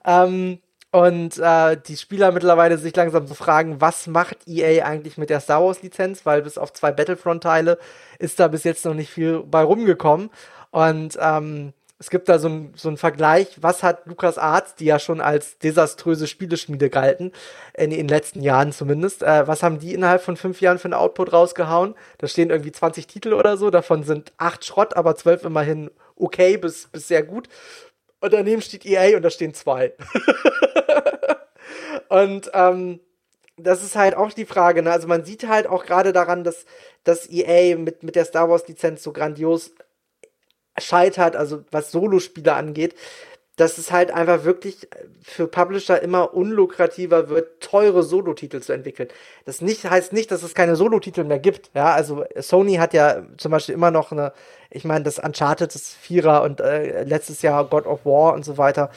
Ähm, und äh, die Spieler mittlerweile sich langsam so fragen, was macht EA eigentlich mit der Star Wars-Lizenz? Weil bis auf zwei Battlefront-Teile ist da bis jetzt noch nicht viel bei rumgekommen. Und ähm, es gibt da so einen so Vergleich, was hat Lukas Arzt, die ja schon als desaströse Spieleschmiede galten, in den letzten Jahren zumindest, äh, was haben die innerhalb von fünf Jahren für einen Output rausgehauen? Da stehen irgendwie 20 Titel oder so, davon sind acht Schrott, aber zwölf immerhin okay bis, bis sehr gut. Und daneben steht EA und da stehen zwei. und ähm, das ist halt auch die Frage. Ne? Also man sieht halt auch gerade daran, dass, dass EA mit, mit der Star Wars-Lizenz so grandios scheitert, also was Solospiele angeht, dass es halt einfach wirklich für Publisher immer unlukrativer wird, teure Solo-Titel zu entwickeln. Das nicht, heißt nicht, dass es keine Solo-Titel mehr gibt. Ja, also Sony hat ja zum Beispiel immer noch eine, ich meine, das Uncharted, das Vierer und äh, letztes Jahr God of War und so weiter.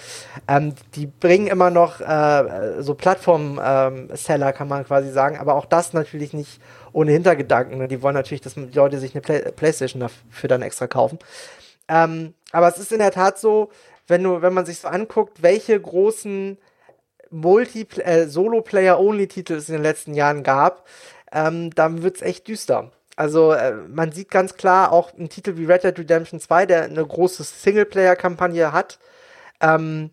Ähm, die bringen immer noch äh, so Plattform-Seller, ähm, kann man quasi sagen, aber auch das natürlich nicht ohne Hintergedanken. Die wollen natürlich, dass die Leute sich eine Play Playstation dafür dann extra kaufen. Ähm, aber es ist in der Tat so, wenn du, wenn man sich so anguckt, welche großen äh, Solo-Player-Only-Titel es in den letzten Jahren gab, ähm, dann wird's echt düster. Also äh, man sieht ganz klar auch einen Titel wie Red Dead Redemption 2, der eine große Singleplayer-Kampagne hat, ähm,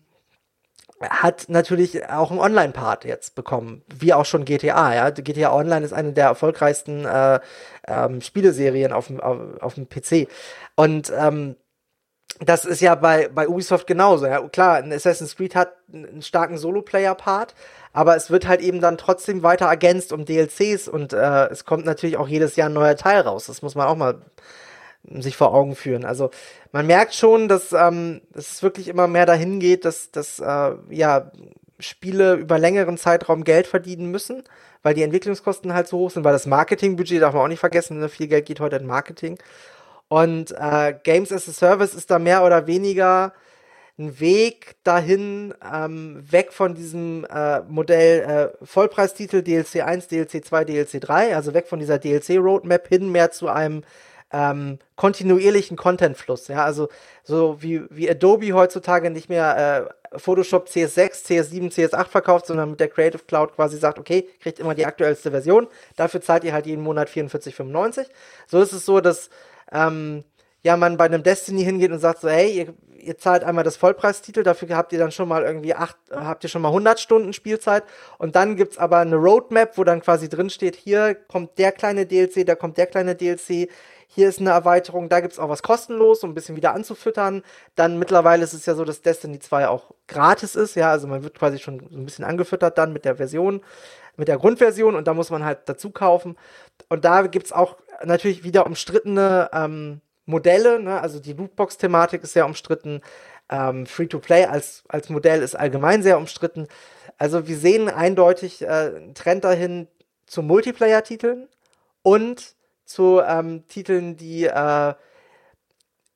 hat natürlich auch einen Online-Part jetzt bekommen, wie auch schon GTA. Ja, GTA Online ist eine der erfolgreichsten äh, ähm, Spieleserien auf dem, auf, auf dem PC. Und ähm, das ist ja bei, bei Ubisoft genauso. Ja. Klar, ein Assassin's Creed hat einen starken Solo-Player-Part, aber es wird halt eben dann trotzdem weiter ergänzt um DLCs und äh, es kommt natürlich auch jedes Jahr ein neuer Teil raus. Das muss man auch mal sich vor Augen führen. Also man merkt schon, dass, ähm, dass es wirklich immer mehr dahin geht, dass, dass äh, ja, Spiele über längeren Zeitraum Geld verdienen müssen, weil die Entwicklungskosten halt so hoch sind, weil das Marketingbudget darf man auch nicht vergessen, ne? viel Geld geht heute in Marketing. Und äh, Games as a Service ist da mehr oder weniger ein Weg dahin, ähm, weg von diesem äh, Modell äh, Vollpreistitel DLC 1, DLC 2, DLC 3, also weg von dieser DLC-Roadmap hin mehr zu einem ähm, kontinuierlichen Contentfluss. Ja, also so wie, wie Adobe heutzutage nicht mehr äh, Photoshop CS6, CS7, CS8 verkauft, sondern mit der Creative Cloud quasi sagt, okay, kriegt immer die aktuellste Version, dafür zahlt ihr halt jeden Monat 44,95. So ist es so, dass ähm, ja, man bei einem Destiny hingeht und sagt so, hey, ihr, ihr zahlt einmal das Vollpreistitel, dafür habt ihr dann schon mal irgendwie acht, habt ihr schon mal 100 Stunden Spielzeit und dann gibt's aber eine Roadmap, wo dann quasi drin steht, hier kommt der kleine DLC, da kommt der kleine DLC, hier ist eine Erweiterung, da gibt's auch was kostenlos, um ein bisschen wieder anzufüttern. Dann mittlerweile ist es ja so, dass Destiny 2 auch gratis ist, ja, also man wird quasi schon so ein bisschen angefüttert dann mit der Version, mit der Grundversion und da muss man halt dazu kaufen. Und da gibt's auch natürlich wieder umstrittene ähm, Modelle, ne? also die Lootbox-Thematik ist sehr umstritten. Ähm, Free-to-Play als, als Modell ist allgemein sehr umstritten. Also wir sehen eindeutig äh, einen Trend dahin zu Multiplayer-Titeln und zu ähm, Titeln, die äh,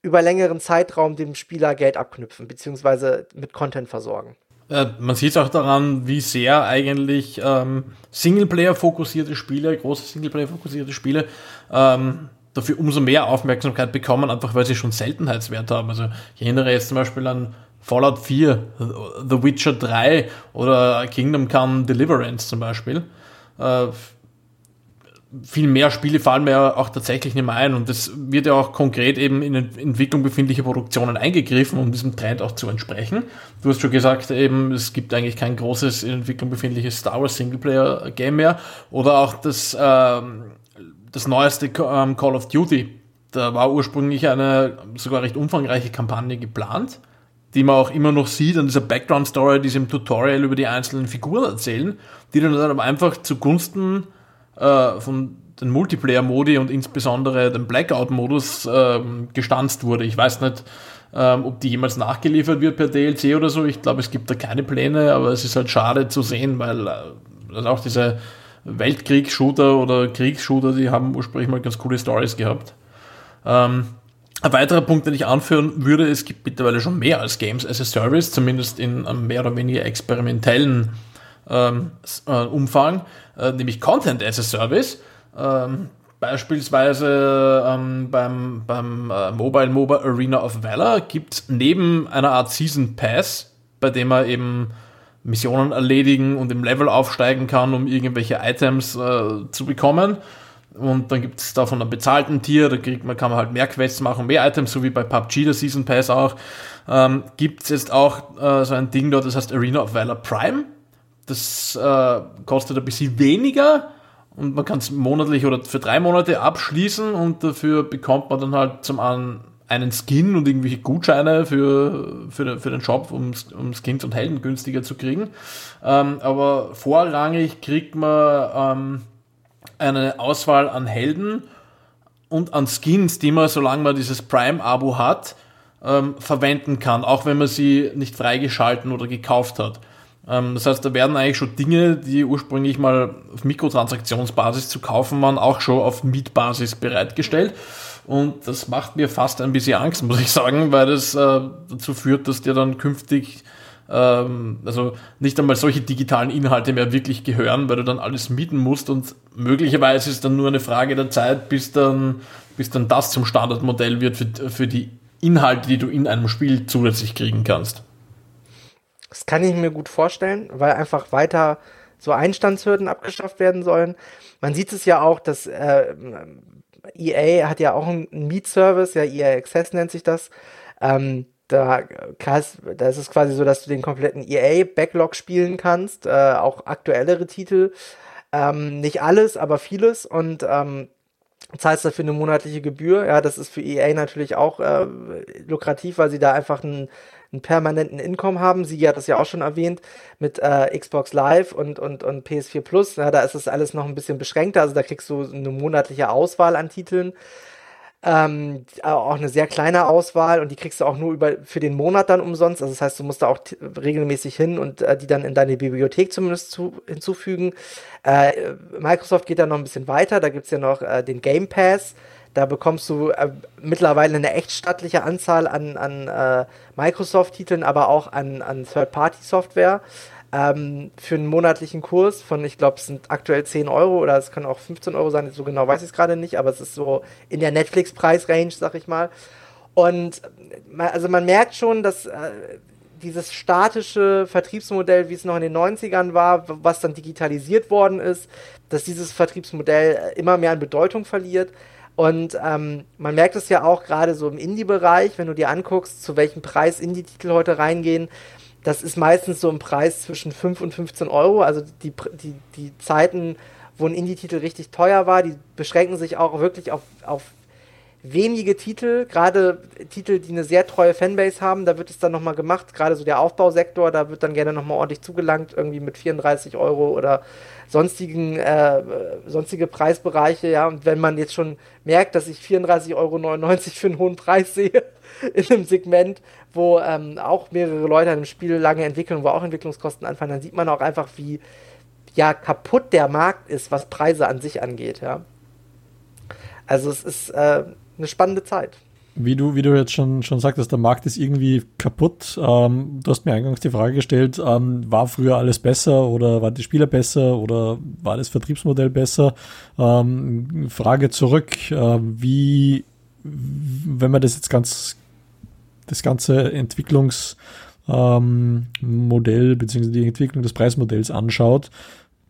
über längeren Zeitraum dem Spieler Geld abknüpfen, beziehungsweise mit Content versorgen. Äh, man sieht es auch daran, wie sehr eigentlich ähm, Singleplayer-fokussierte Spiele, große Singleplayer-fokussierte Spiele, ähm, dafür umso mehr Aufmerksamkeit bekommen, einfach weil sie schon Seltenheitswert haben. Also ich erinnere jetzt zum Beispiel an Fallout 4, The Witcher 3 oder Kingdom Come Deliverance zum Beispiel. Äh, viel mehr Spiele fallen mir ja auch tatsächlich nicht mehr ein und das wird ja auch konkret eben in Entwicklung befindliche Produktionen eingegriffen, um diesem Trend auch zu entsprechen. Du hast schon gesagt, eben, es gibt eigentlich kein großes in Entwicklung befindliches Star Wars Singleplayer Game mehr oder auch das, ähm, das neueste ähm, Call of Duty. Da war ursprünglich eine sogar recht umfangreiche Kampagne geplant, die man auch immer noch sieht an dieser Background Story, die sie im Tutorial über die einzelnen Figuren erzählen, die dann aber einfach zugunsten äh, von den Multiplayer-Modi und insbesondere dem Blackout-Modus ähm, gestanzt wurde. Ich weiß nicht, ähm, ob die jemals nachgeliefert wird per DLC oder so. Ich glaube, es gibt da keine Pläne, aber es ist halt schade zu sehen, weil äh, also auch diese Weltkriegs-Shooter oder Kriegsshooter, die haben ursprünglich mal ganz coole Stories gehabt. Ähm, ein weiterer Punkt, den ich anführen würde, es gibt mittlerweile schon mehr als Games as a Service, zumindest in einem mehr oder weniger experimentellen ähm, äh, Umfang, äh, nämlich Content as a Service. Ähm, beispielsweise ähm, beim, beim äh, Mobile Mobile Arena of Valor gibt es neben einer Art Season Pass, bei dem man eben Missionen erledigen und im Level aufsteigen kann, um irgendwelche Items äh, zu bekommen. Und dann gibt es davon einen bezahlten Tier, da kriegt man, kann man halt mehr Quests machen, mehr Items, so wie bei PUBG, der Season Pass auch. Ähm, gibt es jetzt auch äh, so ein Ding dort, das heißt Arena of Valor Prime. Das äh, kostet ein bisschen weniger und man kann es monatlich oder für drei Monate abschließen und dafür bekommt man dann halt zum einen einen Skin und irgendwelche Gutscheine für, für, für den Shop, um, um Skins und Helden günstiger zu kriegen. Ähm, aber vorrangig kriegt man ähm, eine Auswahl an Helden und an Skins, die man, solange man dieses Prime-Abo hat, ähm, verwenden kann, auch wenn man sie nicht freigeschalten oder gekauft hat. Ähm, das heißt, da werden eigentlich schon Dinge, die ursprünglich mal auf Mikrotransaktionsbasis zu kaufen waren, auch schon auf Mietbasis bereitgestellt. Und das macht mir fast ein bisschen Angst, muss ich sagen, weil das äh, dazu führt, dass dir dann künftig ähm, also nicht einmal solche digitalen Inhalte mehr wirklich gehören, weil du dann alles mieten musst und möglicherweise ist dann nur eine Frage der Zeit, bis dann, bis dann das zum Standardmodell wird für, für die Inhalte, die du in einem Spiel zusätzlich kriegen kannst. Das kann ich mir gut vorstellen, weil einfach weiter so Einstandshürden abgeschafft werden sollen. Man sieht es ja auch, dass äh, EA hat ja auch einen Mietservice, ja EA Access nennt sich das. Ähm, da, da ist es quasi so, dass du den kompletten EA-Backlog spielen kannst, äh, auch aktuellere Titel. Ähm, nicht alles, aber vieles. Und ähm, zahlst dafür eine monatliche Gebühr. Ja, das ist für EA natürlich auch äh, lukrativ, weil sie da einfach einen, einen permanenten Income haben. Sie hat das ja auch schon erwähnt mit äh, Xbox Live und, und, und PS4 Plus. Ja, da ist das alles noch ein bisschen beschränkter. Also da kriegst du eine monatliche Auswahl an Titeln. Ähm, auch eine sehr kleine Auswahl und die kriegst du auch nur über, für den Monat dann umsonst. Also das heißt, du musst da auch regelmäßig hin und äh, die dann in deine Bibliothek zumindest zu, hinzufügen. Äh, Microsoft geht da noch ein bisschen weiter. Da gibt es ja noch äh, den Game Pass. Da bekommst du äh, mittlerweile eine echt stattliche Anzahl an, an äh, Microsoft-Titeln, aber auch an, an Third-Party-Software ähm, für einen monatlichen Kurs von, ich glaube, es sind aktuell 10 Euro oder es können auch 15 Euro sein, so genau weiß ich es gerade nicht, aber es ist so in der Netflix-Preis-Range, sag ich mal. Und also man merkt schon, dass äh, dieses statische Vertriebsmodell, wie es noch in den 90ern war, was dann digitalisiert worden ist, dass dieses Vertriebsmodell immer mehr an Bedeutung verliert. Und ähm, man merkt es ja auch gerade so im Indie-Bereich, wenn du dir anguckst, zu welchem Preis Indie-Titel heute reingehen. Das ist meistens so ein Preis zwischen 5 und 15 Euro. Also die, die, die Zeiten, wo ein Indie-Titel richtig teuer war, die beschränken sich auch wirklich auf, auf wenige Titel, gerade Titel, die eine sehr treue Fanbase haben, da wird es dann nochmal gemacht, gerade so der Aufbausektor, da wird dann gerne nochmal ordentlich zugelangt, irgendwie mit 34 Euro oder sonstigen, äh, sonstige Preisbereiche, ja, und wenn man jetzt schon merkt, dass ich 34,99 Euro für einen hohen Preis sehe, in einem Segment, wo ähm, auch mehrere Leute an dem Spiel lange entwickeln, wo auch Entwicklungskosten anfallen, dann sieht man auch einfach, wie ja kaputt der Markt ist, was Preise an sich angeht, ja. Also es ist äh, eine spannende Zeit. Wie du, wie du jetzt schon, schon sagtest, der Markt ist irgendwie kaputt. Ähm, du hast mir eingangs die Frage gestellt, ähm, war früher alles besser oder waren die Spieler besser oder war das Vertriebsmodell besser? Ähm, Frage zurück, äh, wie, wenn man das jetzt ganz das ganze Entwicklungsmodell ähm, bzw. die Entwicklung des Preismodells anschaut,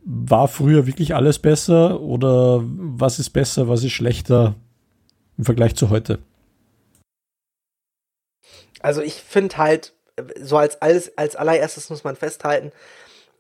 war früher wirklich alles besser oder was ist besser, was ist schlechter im Vergleich zu heute? Also ich finde halt, so als, alles, als allererstes muss man festhalten,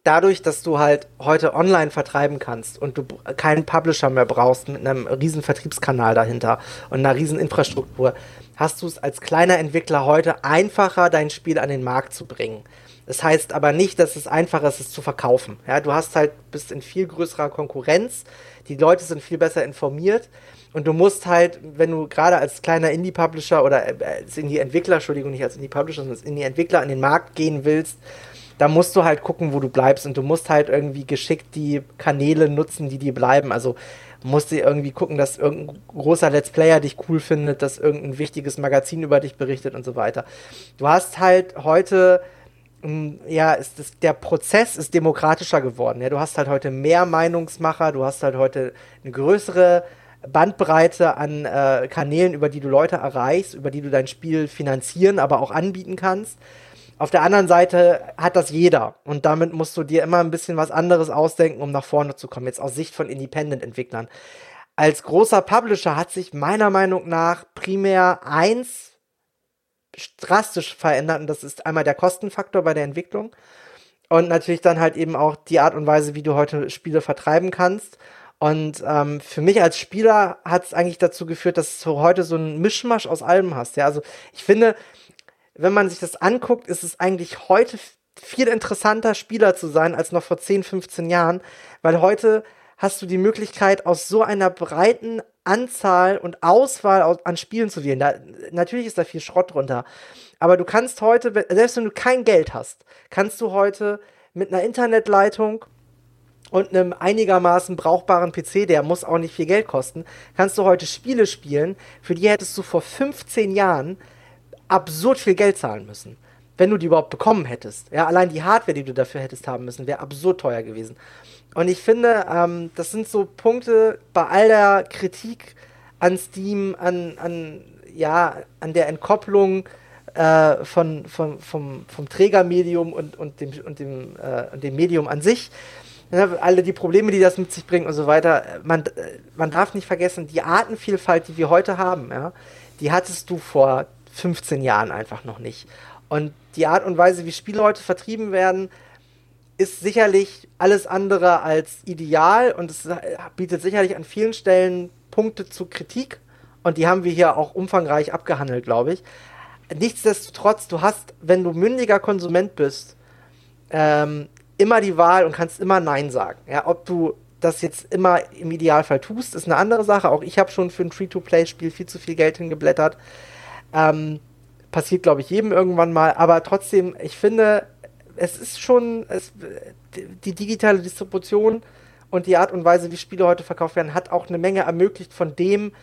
dadurch, dass du halt heute online vertreiben kannst und du keinen Publisher mehr brauchst mit einem riesen Vertriebskanal dahinter und einer riesen Infrastruktur, hast du es als kleiner Entwickler heute einfacher, dein Spiel an den Markt zu bringen. Das heißt aber nicht, dass es einfacher ist, es zu verkaufen. Ja, du hast halt, bist in viel größerer Konkurrenz, die Leute sind viel besser informiert und du musst halt, wenn du gerade als kleiner Indie-Publisher oder äh, als Indie-Entwickler, Entschuldigung, nicht als Indie-Publisher, sondern als Indie-Entwickler an den Markt gehen willst, da musst du halt gucken, wo du bleibst und du musst halt irgendwie geschickt die Kanäle nutzen, die dir bleiben. Also musst du irgendwie gucken, dass irgendein großer Let's Player dich cool findet, dass irgendein wichtiges Magazin über dich berichtet und so weiter. Du hast halt heute hm, ja, ist das, der Prozess ist demokratischer geworden. Ja, du hast halt heute mehr Meinungsmacher, du hast halt heute eine größere Bandbreite an äh, Kanälen, über die du Leute erreichst, über die du dein Spiel finanzieren, aber auch anbieten kannst. Auf der anderen Seite hat das jeder und damit musst du dir immer ein bisschen was anderes ausdenken, um nach vorne zu kommen, jetzt aus Sicht von Independent-Entwicklern. Als großer Publisher hat sich meiner Meinung nach primär eins drastisch verändert und das ist einmal der Kostenfaktor bei der Entwicklung und natürlich dann halt eben auch die Art und Weise, wie du heute Spiele vertreiben kannst. Und ähm, für mich als Spieler hat es eigentlich dazu geführt, dass du heute so einen Mischmasch aus allem hast. Ja, also ich finde, wenn man sich das anguckt, ist es eigentlich heute viel interessanter, Spieler zu sein, als noch vor 10, 15 Jahren, weil heute hast du die Möglichkeit, aus so einer breiten Anzahl und Auswahl an Spielen zu wählen. Da, natürlich ist da viel Schrott drunter. Aber du kannst heute, selbst wenn du kein Geld hast, kannst du heute mit einer Internetleitung und einem einigermaßen brauchbaren PC, der muss auch nicht viel Geld kosten, kannst du heute Spiele spielen, für die hättest du vor 15 Jahren absurd viel Geld zahlen müssen. Wenn du die überhaupt bekommen hättest. Ja, allein die Hardware, die du dafür hättest haben müssen, wäre absurd teuer gewesen. Und ich finde, ähm, das sind so Punkte bei all der Kritik an Steam, an, an, ja, an der Entkopplung äh, von, von, vom, vom Trägermedium und, und, dem, und dem, äh, dem Medium an sich. Ja, alle die Probleme, die das mit sich bringt und so weiter. Man, man darf nicht vergessen, die Artenvielfalt, die wir heute haben, ja, die hattest du vor 15 Jahren einfach noch nicht. Und die Art und Weise, wie Spiele heute vertrieben werden, ist sicherlich alles andere als ideal und es bietet sicherlich an vielen Stellen Punkte zu Kritik. Und die haben wir hier auch umfangreich abgehandelt, glaube ich. Nichtsdestotrotz, du hast, wenn du mündiger Konsument bist, ähm, immer die Wahl und kannst immer Nein sagen. Ja, ob du das jetzt immer im Idealfall tust, ist eine andere Sache. Auch ich habe schon für ein Free-to-Play-Spiel viel zu viel Geld hingeblättert. Ähm, passiert, glaube ich, jedem irgendwann mal. Aber trotzdem, ich finde, es ist schon es, die digitale Distribution und die Art und Weise, wie Spiele heute verkauft werden, hat auch eine Menge ermöglicht von dem,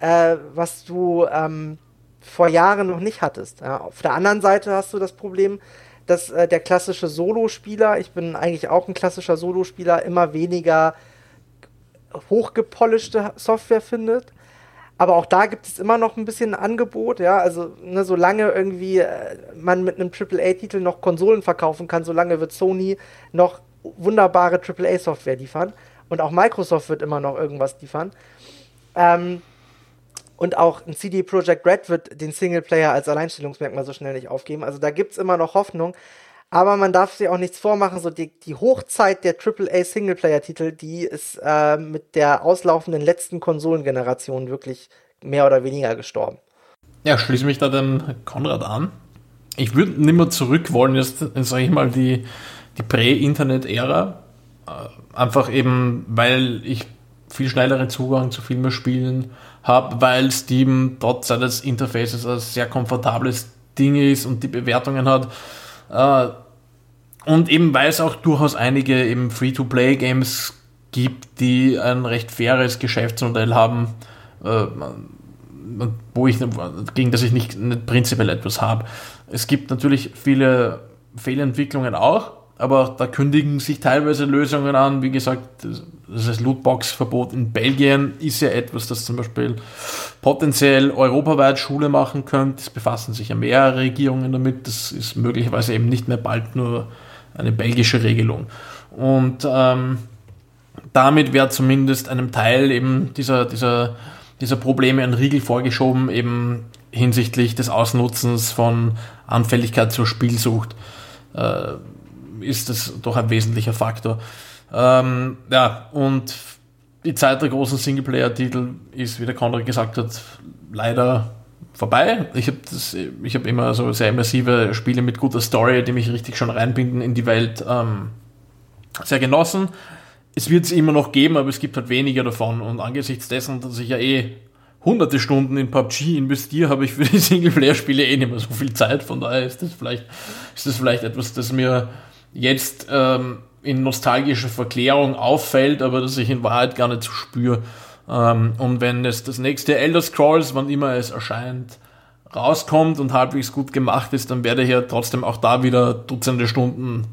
äh, was du ähm, vor Jahren noch nicht hattest. Ja, auf der anderen Seite hast du das Problem, dass äh, der klassische Solospieler, ich bin eigentlich auch ein klassischer Solospieler, immer weniger hochgepolischte Software findet. Aber auch da gibt es immer noch ein bisschen Angebot, ja. Also, ne, solange irgendwie äh, man mit einem AAA-Titel noch Konsolen verkaufen kann, solange wird Sony noch wunderbare AAA-Software liefern. Und auch Microsoft wird immer noch irgendwas liefern. Ähm, und auch ein CD Projekt Red wird den Singleplayer als Alleinstellungsmerkmal so schnell nicht aufgeben. Also da gibt es immer noch Hoffnung. Aber man darf sich auch nichts vormachen. So die, die Hochzeit der AAA Singleplayer-Titel, die ist äh, mit der auslaufenden letzten Konsolengeneration wirklich mehr oder weniger gestorben. Ja, schließe mich da dem Konrad an. Ich würde nicht mehr zurück wollen, jetzt, sage ich mal, die, die Prä-Internet-Ära. Äh, einfach eben, weil ich viel schnelleren Zugang zu viel mehr Spielen habe, weil Steam trotz seines Interfaces ein sehr komfortables Ding ist und die Bewertungen hat. Äh, und eben weil es auch durchaus einige eben Free-to-Play-Games gibt, die ein recht faires Geschäftsmodell haben, äh, wo ich, gegen das ich nicht, nicht prinzipiell etwas habe. Es gibt natürlich viele Fehlentwicklungen auch, aber da kündigen sich teilweise Lösungen an. Wie gesagt, das Lootbox-Verbot in Belgien ist ja etwas, das zum Beispiel potenziell europaweit Schule machen könnte. Es befassen sich ja mehrere Regierungen damit. Das ist möglicherweise eben nicht mehr bald nur eine belgische Regelung. Und ähm, damit wäre zumindest einem Teil eben dieser, dieser, dieser Probleme ein Riegel vorgeschoben, eben hinsichtlich des Ausnutzens von Anfälligkeit zur Spielsucht. Äh, ist das doch ein wesentlicher Faktor. Ähm, ja, und die Zeit der großen Singleplayer-Titel ist, wie der Konrad gesagt hat, leider vorbei. Ich habe hab immer so sehr immersive Spiele mit guter Story, die mich richtig schon reinbinden in die Welt, ähm, sehr genossen. Es wird es immer noch geben, aber es gibt halt weniger davon. Und angesichts dessen, dass ich ja eh hunderte Stunden in PUBG investiere, habe ich für die Singleplayer-Spiele eh nicht mehr so viel Zeit. Von daher ist das vielleicht, ist das vielleicht etwas, das mir jetzt ähm, in nostalgischer Verklärung auffällt, aber das ich in Wahrheit gar nicht so spüre. Ähm, und wenn es das nächste Elder Scrolls, wann immer es erscheint, rauskommt und halbwegs gut gemacht ist, dann werde ich ja trotzdem auch da wieder Dutzende Stunden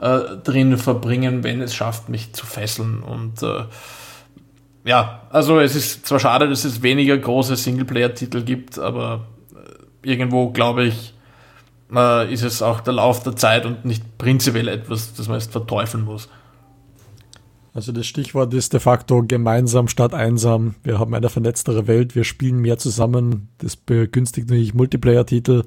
äh, drin verbringen, wenn es schafft, mich zu fesseln. Und äh, ja, also es ist zwar schade, dass es weniger große Singleplayer-Titel gibt, aber äh, irgendwo glaube ich, äh, ist es auch der Lauf der Zeit und nicht prinzipiell etwas, das man jetzt verteufeln muss. Also das Stichwort ist de facto gemeinsam statt einsam. Wir haben eine vernetztere Welt, wir spielen mehr zusammen. Das begünstigt natürlich Multiplayer-Titel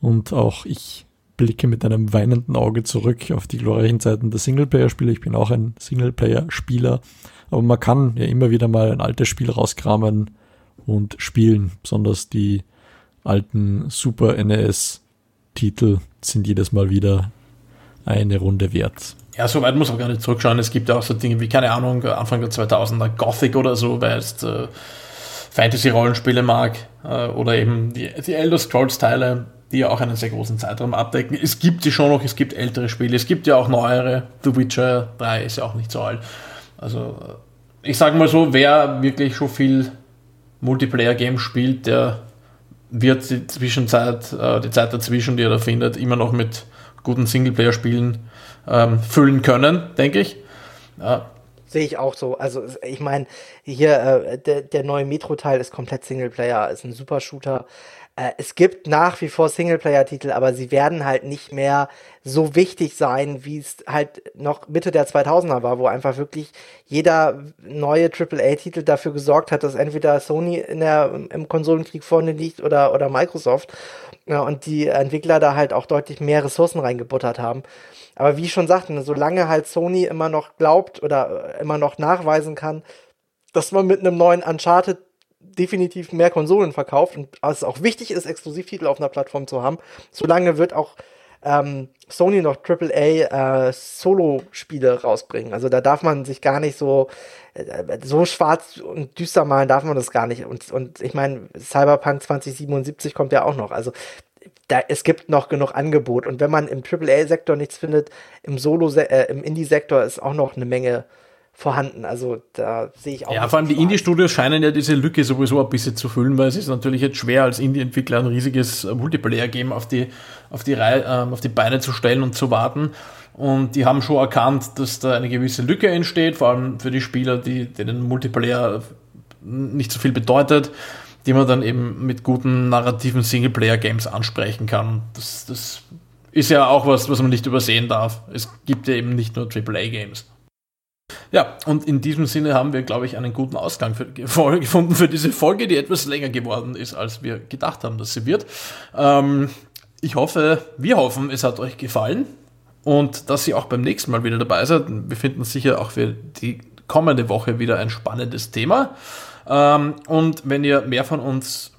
und auch ich blicke mit einem weinenden Auge zurück auf die glorreichen Zeiten der Singleplayer-Spiele. Ich bin auch ein Singleplayer-Spieler, aber man kann ja immer wieder mal ein altes Spiel rauskramen und spielen. Besonders die alten Super NES Titel sind jedes Mal wieder eine Runde wert. Ja, so weit muss man gar nicht zurückschauen. Es gibt ja auch so Dinge wie, keine Ahnung, Anfang der 2000er Gothic oder so, weil jetzt äh, Fantasy-Rollenspiele mag äh, oder eben die, die Elder Scrolls-Teile, die ja auch einen sehr großen Zeitraum abdecken. Es gibt sie schon noch, es gibt ältere Spiele, es gibt ja auch neuere. The Witcher 3 ist ja auch nicht so alt. Also ich sage mal so, wer wirklich schon viel Multiplayer-Games spielt, der wird die Zwischenzeit, äh, die Zeit dazwischen, die er da findet, immer noch mit guten Singleplayer-Spielen ähm, füllen können, denke ich. Ja. Sehe ich auch so. Also ich meine, hier äh, der, der neue Metro-Teil ist komplett Singleplayer, ist ein super Shooter. Äh, es gibt nach wie vor Singleplayer-Titel, aber sie werden halt nicht mehr so wichtig sein, wie es halt noch Mitte der 2000er war, wo einfach wirklich jeder neue AAA-Titel dafür gesorgt hat, dass entweder Sony in der, im Konsolenkrieg vorne liegt oder, oder Microsoft. Ja, und die Entwickler da halt auch deutlich mehr Ressourcen reingebuttert haben. Aber wie ich schon sagte, solange halt Sony immer noch glaubt oder immer noch nachweisen kann, dass man mit einem neuen Uncharted definitiv mehr Konsolen verkauft und es auch wichtig ist, Exklusivtitel auf einer Plattform zu haben, solange wird auch ähm, Sony noch AAA äh, Solo-Spiele rausbringen. Also da darf man sich gar nicht so äh, so schwarz und düster malen, darf man das gar nicht. Und, und ich meine, Cyberpunk 2077 kommt ja auch noch. Also da, es gibt noch genug Angebot. Und wenn man im AAA-Sektor nichts findet, im Solo, äh, im Indie-Sektor ist auch noch eine Menge vorhanden. Also da sehe ich auch. Ja, vor allem die Indie-Studios scheinen ja diese Lücke sowieso ein bisschen zu füllen, weil es ist natürlich jetzt schwer als Indie-Entwickler ein riesiges Multiplayer-Game auf die, auf, die Reihe, äh, auf die Beine zu stellen und zu warten. Und die haben schon erkannt, dass da eine gewisse Lücke entsteht, vor allem für die Spieler, die, denen Multiplayer nicht so viel bedeutet, die man dann eben mit guten narrativen Singleplayer-Games ansprechen kann. Das, das ist ja auch was, was man nicht übersehen darf. Es gibt ja eben nicht nur AAA-Games. Ja, und in diesem Sinne haben wir, glaube ich, einen guten Ausgang für, gefunden für diese Folge, die etwas länger geworden ist, als wir gedacht haben, dass sie wird. Ähm, ich hoffe, wir hoffen, es hat euch gefallen und dass ihr auch beim nächsten Mal wieder dabei seid. Wir finden sicher auch für die kommende Woche wieder ein spannendes Thema. Ähm, und wenn ihr mehr von uns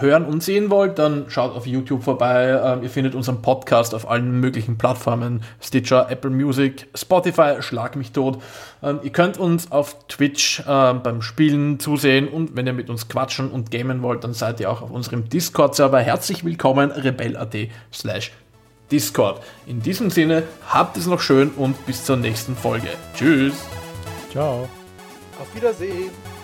hören und sehen wollt, dann schaut auf YouTube vorbei. Ähm, ihr findet unseren Podcast auf allen möglichen Plattformen. Stitcher, Apple Music, Spotify, Schlag mich tot. Ähm, ihr könnt uns auf Twitch äh, beim Spielen zusehen und wenn ihr mit uns quatschen und gamen wollt, dann seid ihr auch auf unserem Discord-Server. Herzlich willkommen, rebell.at slash Discord. In diesem Sinne, habt es noch schön und bis zur nächsten Folge. Tschüss. Ciao. Auf Wiedersehen.